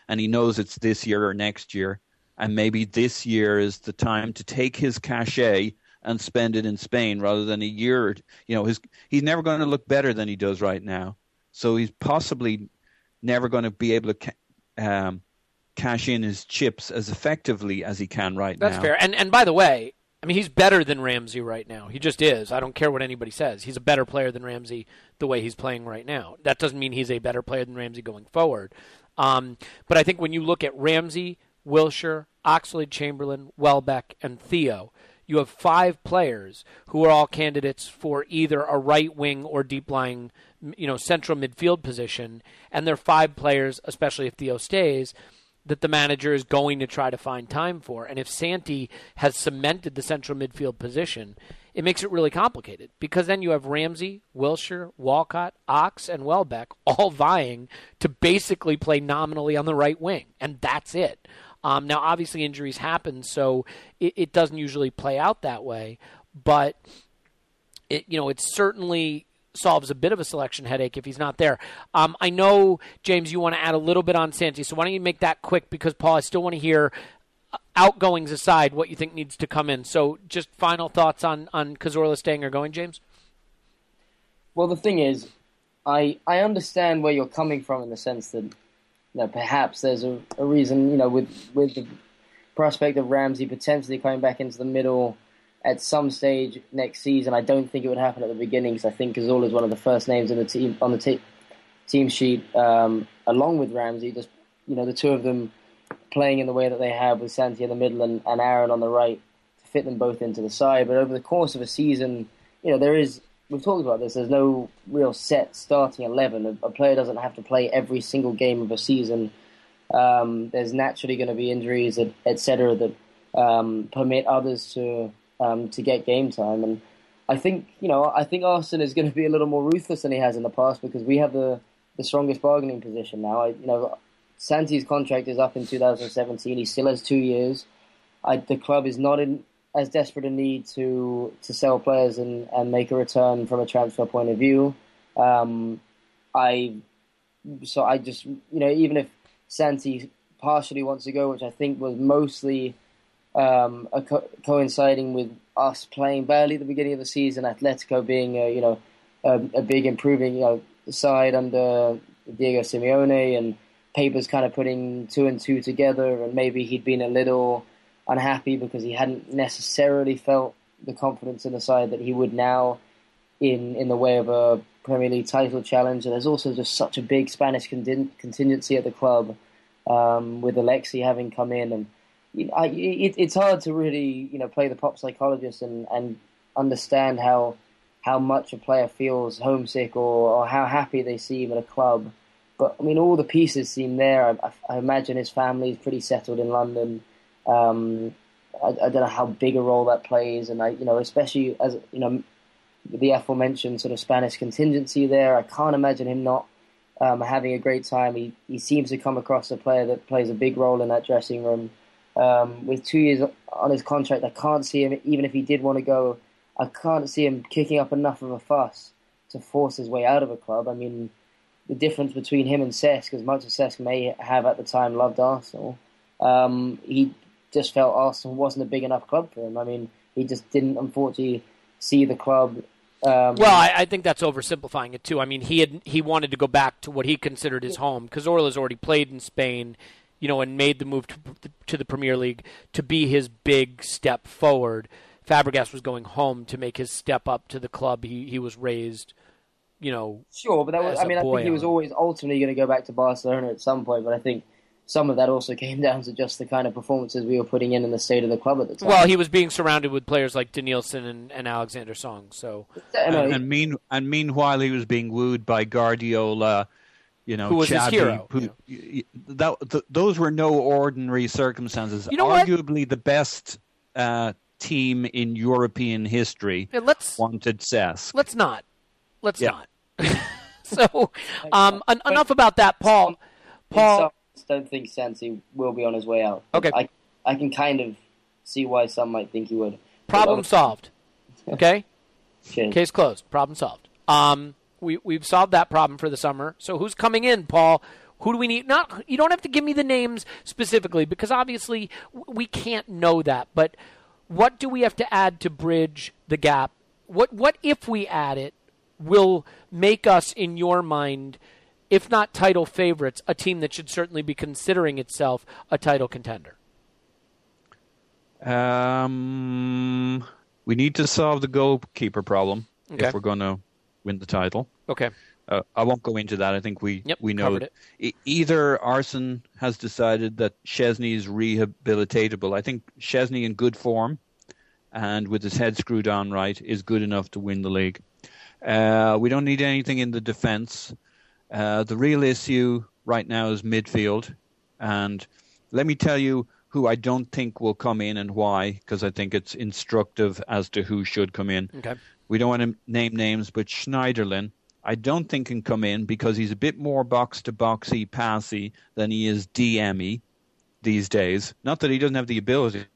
And he knows it's this year or next year and maybe this year is the time to take his cachet and spend it in Spain rather than a year. You know, his he's never going to look better than he does right now, so he's possibly never going to be able to um, cash in his chips as effectively as he can right That's now. That's fair. And and by the way, I mean he's better than Ramsey right now. He just is. I don't care what anybody says. He's a better player than Ramsey the way he's playing right now. That doesn't mean he's a better player than Ramsey going forward. Um, but I think when you look at Ramsey, Wilshere, Oxlade Chamberlain, Welbeck, and Theo. You have five players who are all candidates for either a right wing or deep lying, you know, central midfield position, and they're five players, especially if Theo stays, that the manager is going to try to find time for. And if Santi has cemented the central midfield position, it makes it really complicated because then you have Ramsey, Wilshere, Walcott, Ox, and Welbeck all vying to basically play nominally on the right wing, and that's it. Um, now, obviously, injuries happen, so it, it doesn't usually play out that way. But it, you know, it certainly solves a bit of a selection headache if he's not there. Um, I know, James, you want to add a little bit on Santi, so why don't you make that quick? Because Paul, I still want to hear uh, outgoings aside, what you think needs to come in. So, just final thoughts on on Cazorla staying or going, James. Well, the thing is, I I understand where you're coming from in the sense that you know, perhaps there's a, a reason, you know, with with the prospect of Ramsey potentially coming back into the middle at some stage next season. I don't think it would happen at the beginning because I think Cazorla is one of the first names in the team on the te- team sheet, um, along with Ramsey. Just you know, the two of them playing in the way that they have with Santi in the middle and, and Aaron on the right to fit them both into the side. But over the course of a season, you know, there is we've talked about this. There's no real set starting eleven. A, a player doesn't have to play every single game of a season. Um, there's naturally going to be injuries, etc., that um, permit others to um, to get game time. And I think you know, I think Arsene is going to be a little more ruthless than he has in the past because we have the the strongest bargaining position now. I, you know, Santi's contract is up in 2017. He still has two years. I, the club is not in as desperate a need to to sell players and, and make a return from a transfer point of view. Um, I so I just you know even if Santi partially wants to go, which I think was mostly um, co- coinciding with us playing badly at the beginning of the season, Atletico being a, you know a, a big improving you know side under Diego Simeone and Papers kind of putting two and two together, and maybe he'd been a little unhappy because he hadn't necessarily felt the confidence in the side that he would now in in the way of a Premier League title challenge. And there's also just such a big Spanish contingency at the club um, with Alexi having come in, and you know, I, it, it's hard to really you know play the pop psychologist and, and understand how how much a player feels homesick or, or how happy they seem at a club. But I mean, all the pieces seem there. I, I imagine his family is pretty settled in London. Um, I, I, don't know how big a role that plays, and I, you know, especially as you know, the aforementioned sort of Spanish contingency there. I can't imagine him not um, having a great time. He he seems to come across a player that plays a big role in that dressing room. Um, with two years on his contract, I can't see him even if he did want to go. I can't see him kicking up enough of a fuss to force his way out of a club. I mean, the difference between him and Cesc, as much as Cesc may have at the time loved Arsenal, um, he just felt Arsenal wasn't a big enough club for him. I mean, he just didn't, unfortunately, see the club. Um, well, I, I, think that's oversimplifying it too. I mean, he had he wanted to go back to what he considered his home because Orla's already played in Spain, you know, and made the move to, to the Premier League to be his big step forward. Fabregas was going home to make his step up to the club he, he was raised, you know. Sure, but that was, I mean, I think he was always ultimately going to go back to Barcelona at some point. But I think some of that also came down to just the kind of performances we were putting in in the state of the club at the time. Well, he was being surrounded with players like Denilson and, and Alexander Song. So, and, and, mean, and meanwhile, he was being wooed by Guardiola. You know, who was Xavi, his hero? Who, yeah. that, th- those were no ordinary circumstances. You know Arguably what? the best uh, team in European history. Yeah, let's wanted Cesc. Let's not. Let's yeah. not. so, um, en- enough about that, Paul. Paul don't think Santi will be on his way out. Okay. I, I can kind of see why some might think he would. Problem solved. Okay? okay. Case closed. Problem solved. Um, we, we've solved that problem for the summer. So who's coming in, Paul? Who do we need? Not you don't have to give me the names specifically because obviously we can't know that. But what do we have to add to bridge the gap? What what if we add it will make us in your mind if not title favorites, a team that should certainly be considering itself a title contender? Um, we need to solve the goalkeeper problem okay. if we're going to win the title. Okay. Uh, I won't go into that. I think we yep, we know it. Either Arsene has decided that Szczesny is rehabilitatable. I think Szczesny in good form and with his head screwed on right is good enough to win the league. Uh, we don't need anything in the defence. Uh, the real issue right now is midfield. And let me tell you who I don't think will come in and why, because I think it's instructive as to who should come in. Okay. We don't want to name names, but Schneiderlin, I don't think can come in because he's a bit more box to boxy, passy than he is DME these days. Not that he doesn't have the ability,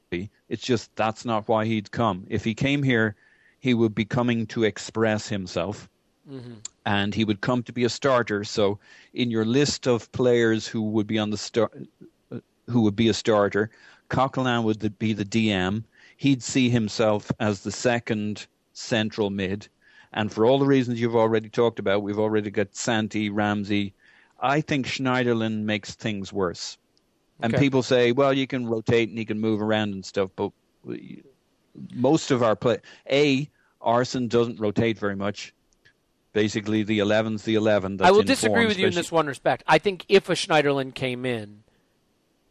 it's just that's not why he'd come. If he came here, he would be coming to express himself. Mm-hmm. And he would come to be a starter. So, in your list of players who would be on the star, who would be a starter, Coquelin would be the DM. He'd see himself as the second central mid. And for all the reasons you've already talked about, we've already got Santi, Ramsey. I think Schneiderlin makes things worse. And Okay. people say, well, you can rotate and he can move around and stuff, but most of our play, A, Arsene doesn't rotate very much. Basically, the 11's the 11. That's I will disagree with you in this one respect. I think if a Schneiderlin came in,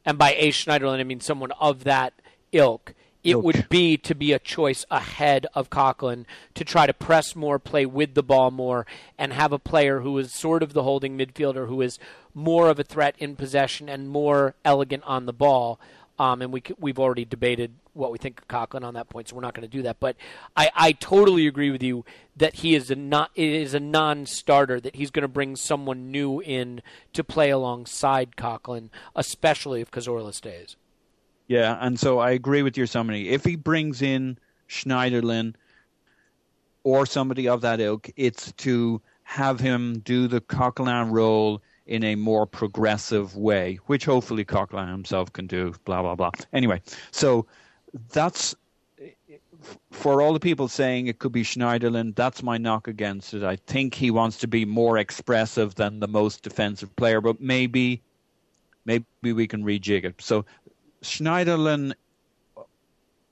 and by a Schneiderlin I mean someone of that ilk, it Ilk. would be to be a choice ahead of Coquelin to try to press more, play with the ball more, and have a player who is sort of the holding midfielder who is more of a threat in possession and more elegant on the ball. Um, and we, we've already debated what we think of Coquelin on that point, so we're not going to do that. But I, I totally agree with you that he is a not it is a non-starter that he's going to bring someone new in to play alongside Coquelin, especially if Cazorla stays. Yeah, and so I agree with your summary. If he brings in Schneiderlin or somebody of that ilk, it's to have him do the Coquelin role in a more progressive way, which hopefully Coquelin himself can do. Blah blah blah. Anyway, so that's for all the people saying it could be Schneiderlin. That's my knock against it. I think he wants to be more expressive than the most defensive player, but maybe maybe we can rejig it. So Schneiderlin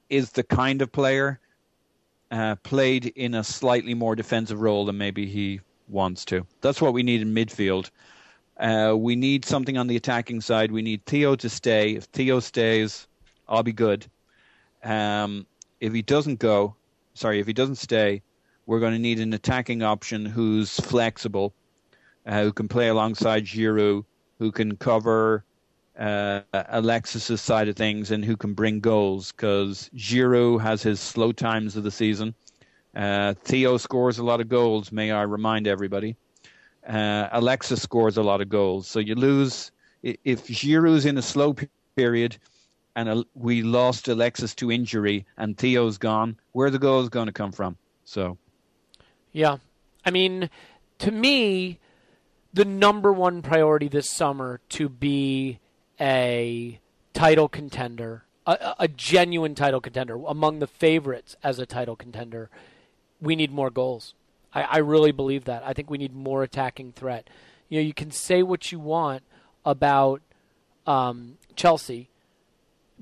is the kind of player uh, played in a slightly more defensive role than maybe he wants to. That's what we need in midfield. Uh, we need something on the attacking side. We need Theo to stay. If Theo stays, I'll be good. Um, if he doesn't go, sorry, if he doesn't stay, we're going to need an attacking option who's flexible, uh, who can play alongside Giroud, who can cover uh, Alexis's side of things, and who can bring goals. Because Giroud has his slow times of the season. Uh, Theo scores a lot of goals, may I remind everybody. Uh, Alexis scores a lot of goals. So you lose if Giroud's in a slow period and we lost Alexis to injury and Theo's gone, where the goals going to come from? So, yeah, I mean, to me, the number one priority this summer to be a title contender, a, a genuine title contender, among the favorites as a title contender, we need more goals. I, I really believe that. I think we need more attacking threat. You know, you can say what you want about um, Chelsea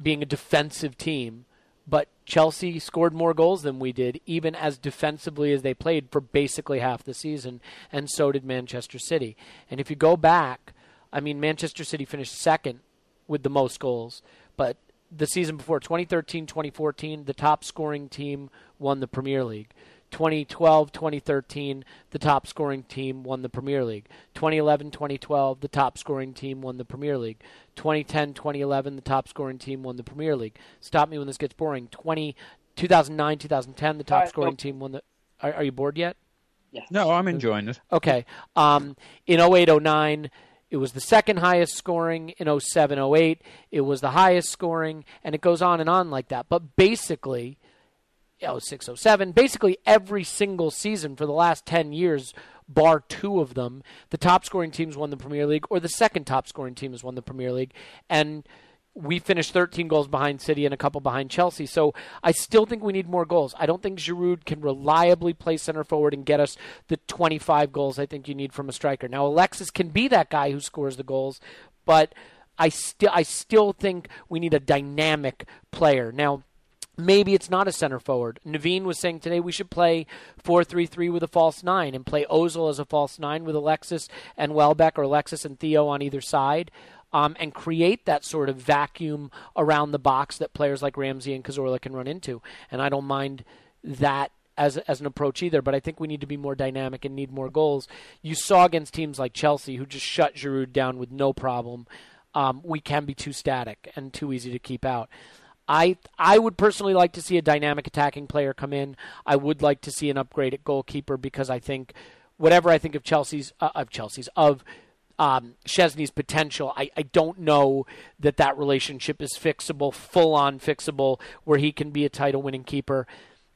being a defensive team, but Chelsea scored more goals than we did, even as defensively as they played for basically half the season, and so did Manchester City. And if you go back, I mean, Manchester City finished second with the most goals, but the season before, 2013 2014, the top scoring team won the Premier League. 2012 2013, the top scoring team won the Premier League. 2011 2012, the top scoring team won the Premier League. 2010 2011, the top scoring team won the Premier League. Stop me when this gets boring. 20, 2009 2010, the top right, scoring well, team won the. Are, are, you bored yet? Yes. No, I'm enjoying it. Okay. Um, in 08 09, it was the second highest scoring in 07 08. It was the highest scoring, and it goes on and on like that. But basically, 06, 07, basically every single season for the last 10 years, bar two of them, the top scoring teams won the Premier League, or the second top scoring team has won the Premier League. And we finished 13 goals behind City and a couple behind Chelsea. So I still think we need more goals. I don't think Giroud can reliably play center forward and get us the 25 goals I think you need from a striker. Now Alexis can be that guy who scores the goals, but I still I still think we need a dynamic player. Now maybe it's not a center forward. Naveen was saying today we should play 4 3 3 with a false nine and play Ozil as a false nine with Alexis and Welbeck or Alexis and Theo on either side. Um, and create that sort of vacuum around the box that players like Ramsey and Cazorla can run into. And I don't mind that as as an approach either. But I think we need to be more dynamic and need more goals. You saw against teams like Chelsea who just shut Giroud down with no problem. Um, we can be too static and too easy to keep out. I I would personally like to see a dynamic attacking player come in. I would like to see an upgrade at goalkeeper because I think whatever I think of Chelsea's uh, of Chelsea's of um, Szczesny's potential, I, I don't know that that relationship is fixable, full on fixable, where he can be a title winning keeper.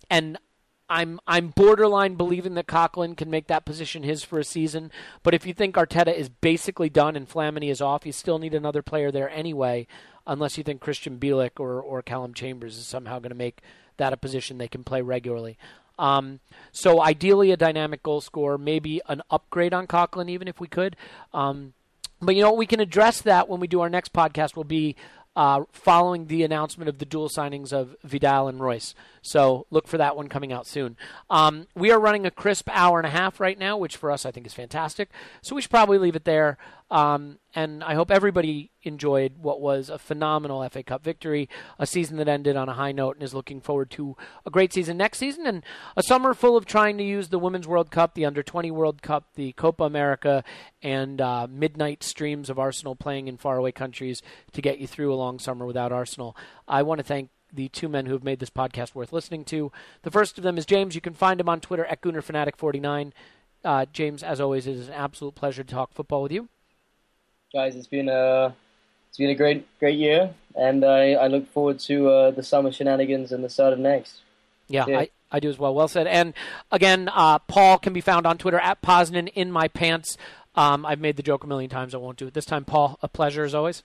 And I'm I'm borderline believing that Coquelin can make that position his for a season. But if you think Arteta is basically done and Flamini is off, you still need another player there anyway unless you think Krystian Bielik or, or Calum Chambers is somehow going to make that a position they can play regularly. Um, so ideally, a dynamic goal scorer, maybe an upgrade on Coquelin, even if we could. Um, but you know, we can address that when we do our next podcast. Will be uh, following the announcement of the dual signings of Vidal and Reus. So look for that one coming out soon. Um, we are running a crisp hour and a half right now, which for us I think is fantastic. So we should probably leave it there. Um, and I hope everybody enjoyed what was a phenomenal FA Cup victory, a season that ended on a high note, and is looking forward to a great season next season, and a summer full of trying to use the Women's World Cup, the Under 20 World Cup, the Copa America, and uh, midnight streams of Arsenal playing in faraway countries to get you through a long summer without Arsenal. I want to thank the two men who have made this podcast worth listening to. The first of them is James. You can find him on Twitter at GoonerFanatic49. Uh, James, as always, it is an absolute pleasure to talk football with you guys. It's been a it's been a great great year, and I, I look forward to uh, the summer shenanigans and the start of next. Yeah. I, I do as well. Well said. And again, uh, Paul can be found on Twitter at Poznan in my pants. Um, I've made the joke a million times. I won't do it this time. Paul, a pleasure as always.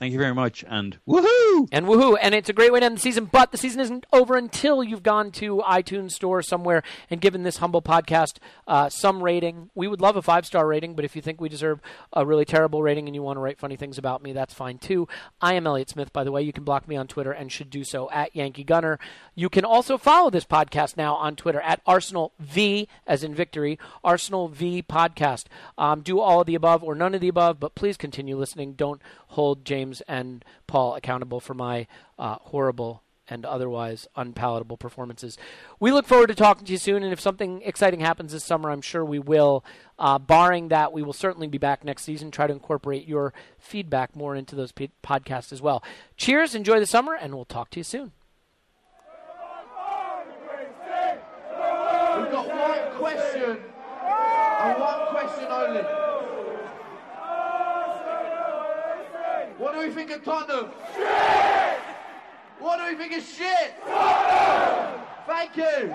Thank you very much, and woohoo! And woohoo! And it's a great way to end the season, but the season isn't over until you've gone to iTunes Store somewhere and given this humble podcast uh, some rating. We would love a five star rating, but if you think we deserve a really terrible rating and you want to write funny things about me, that's fine too. I am Elliot Smith, by the way. You can block me on Twitter and should do so at Yankee Gunner. You can also follow this podcast now on Twitter at Arsenal V, as in victory, Arsenal V Podcast. Um, do all of the above or none of the above, but please continue listening. Don't hold James and Paul accountable for my uh, horrible and otherwise unpalatable performances. We look forward to talking to you soon, and if something exciting happens this summer, I'm sure we will. Uh, barring that, we will certainly be back next season. Try to incorporate your feedback more into those p- podcasts as well. Cheers, enjoy the summer, and we'll talk to you soon. We've got one question and one question only. What do we think of Tottenham? Shit! What do we think of shit? Tottenham! Thank you!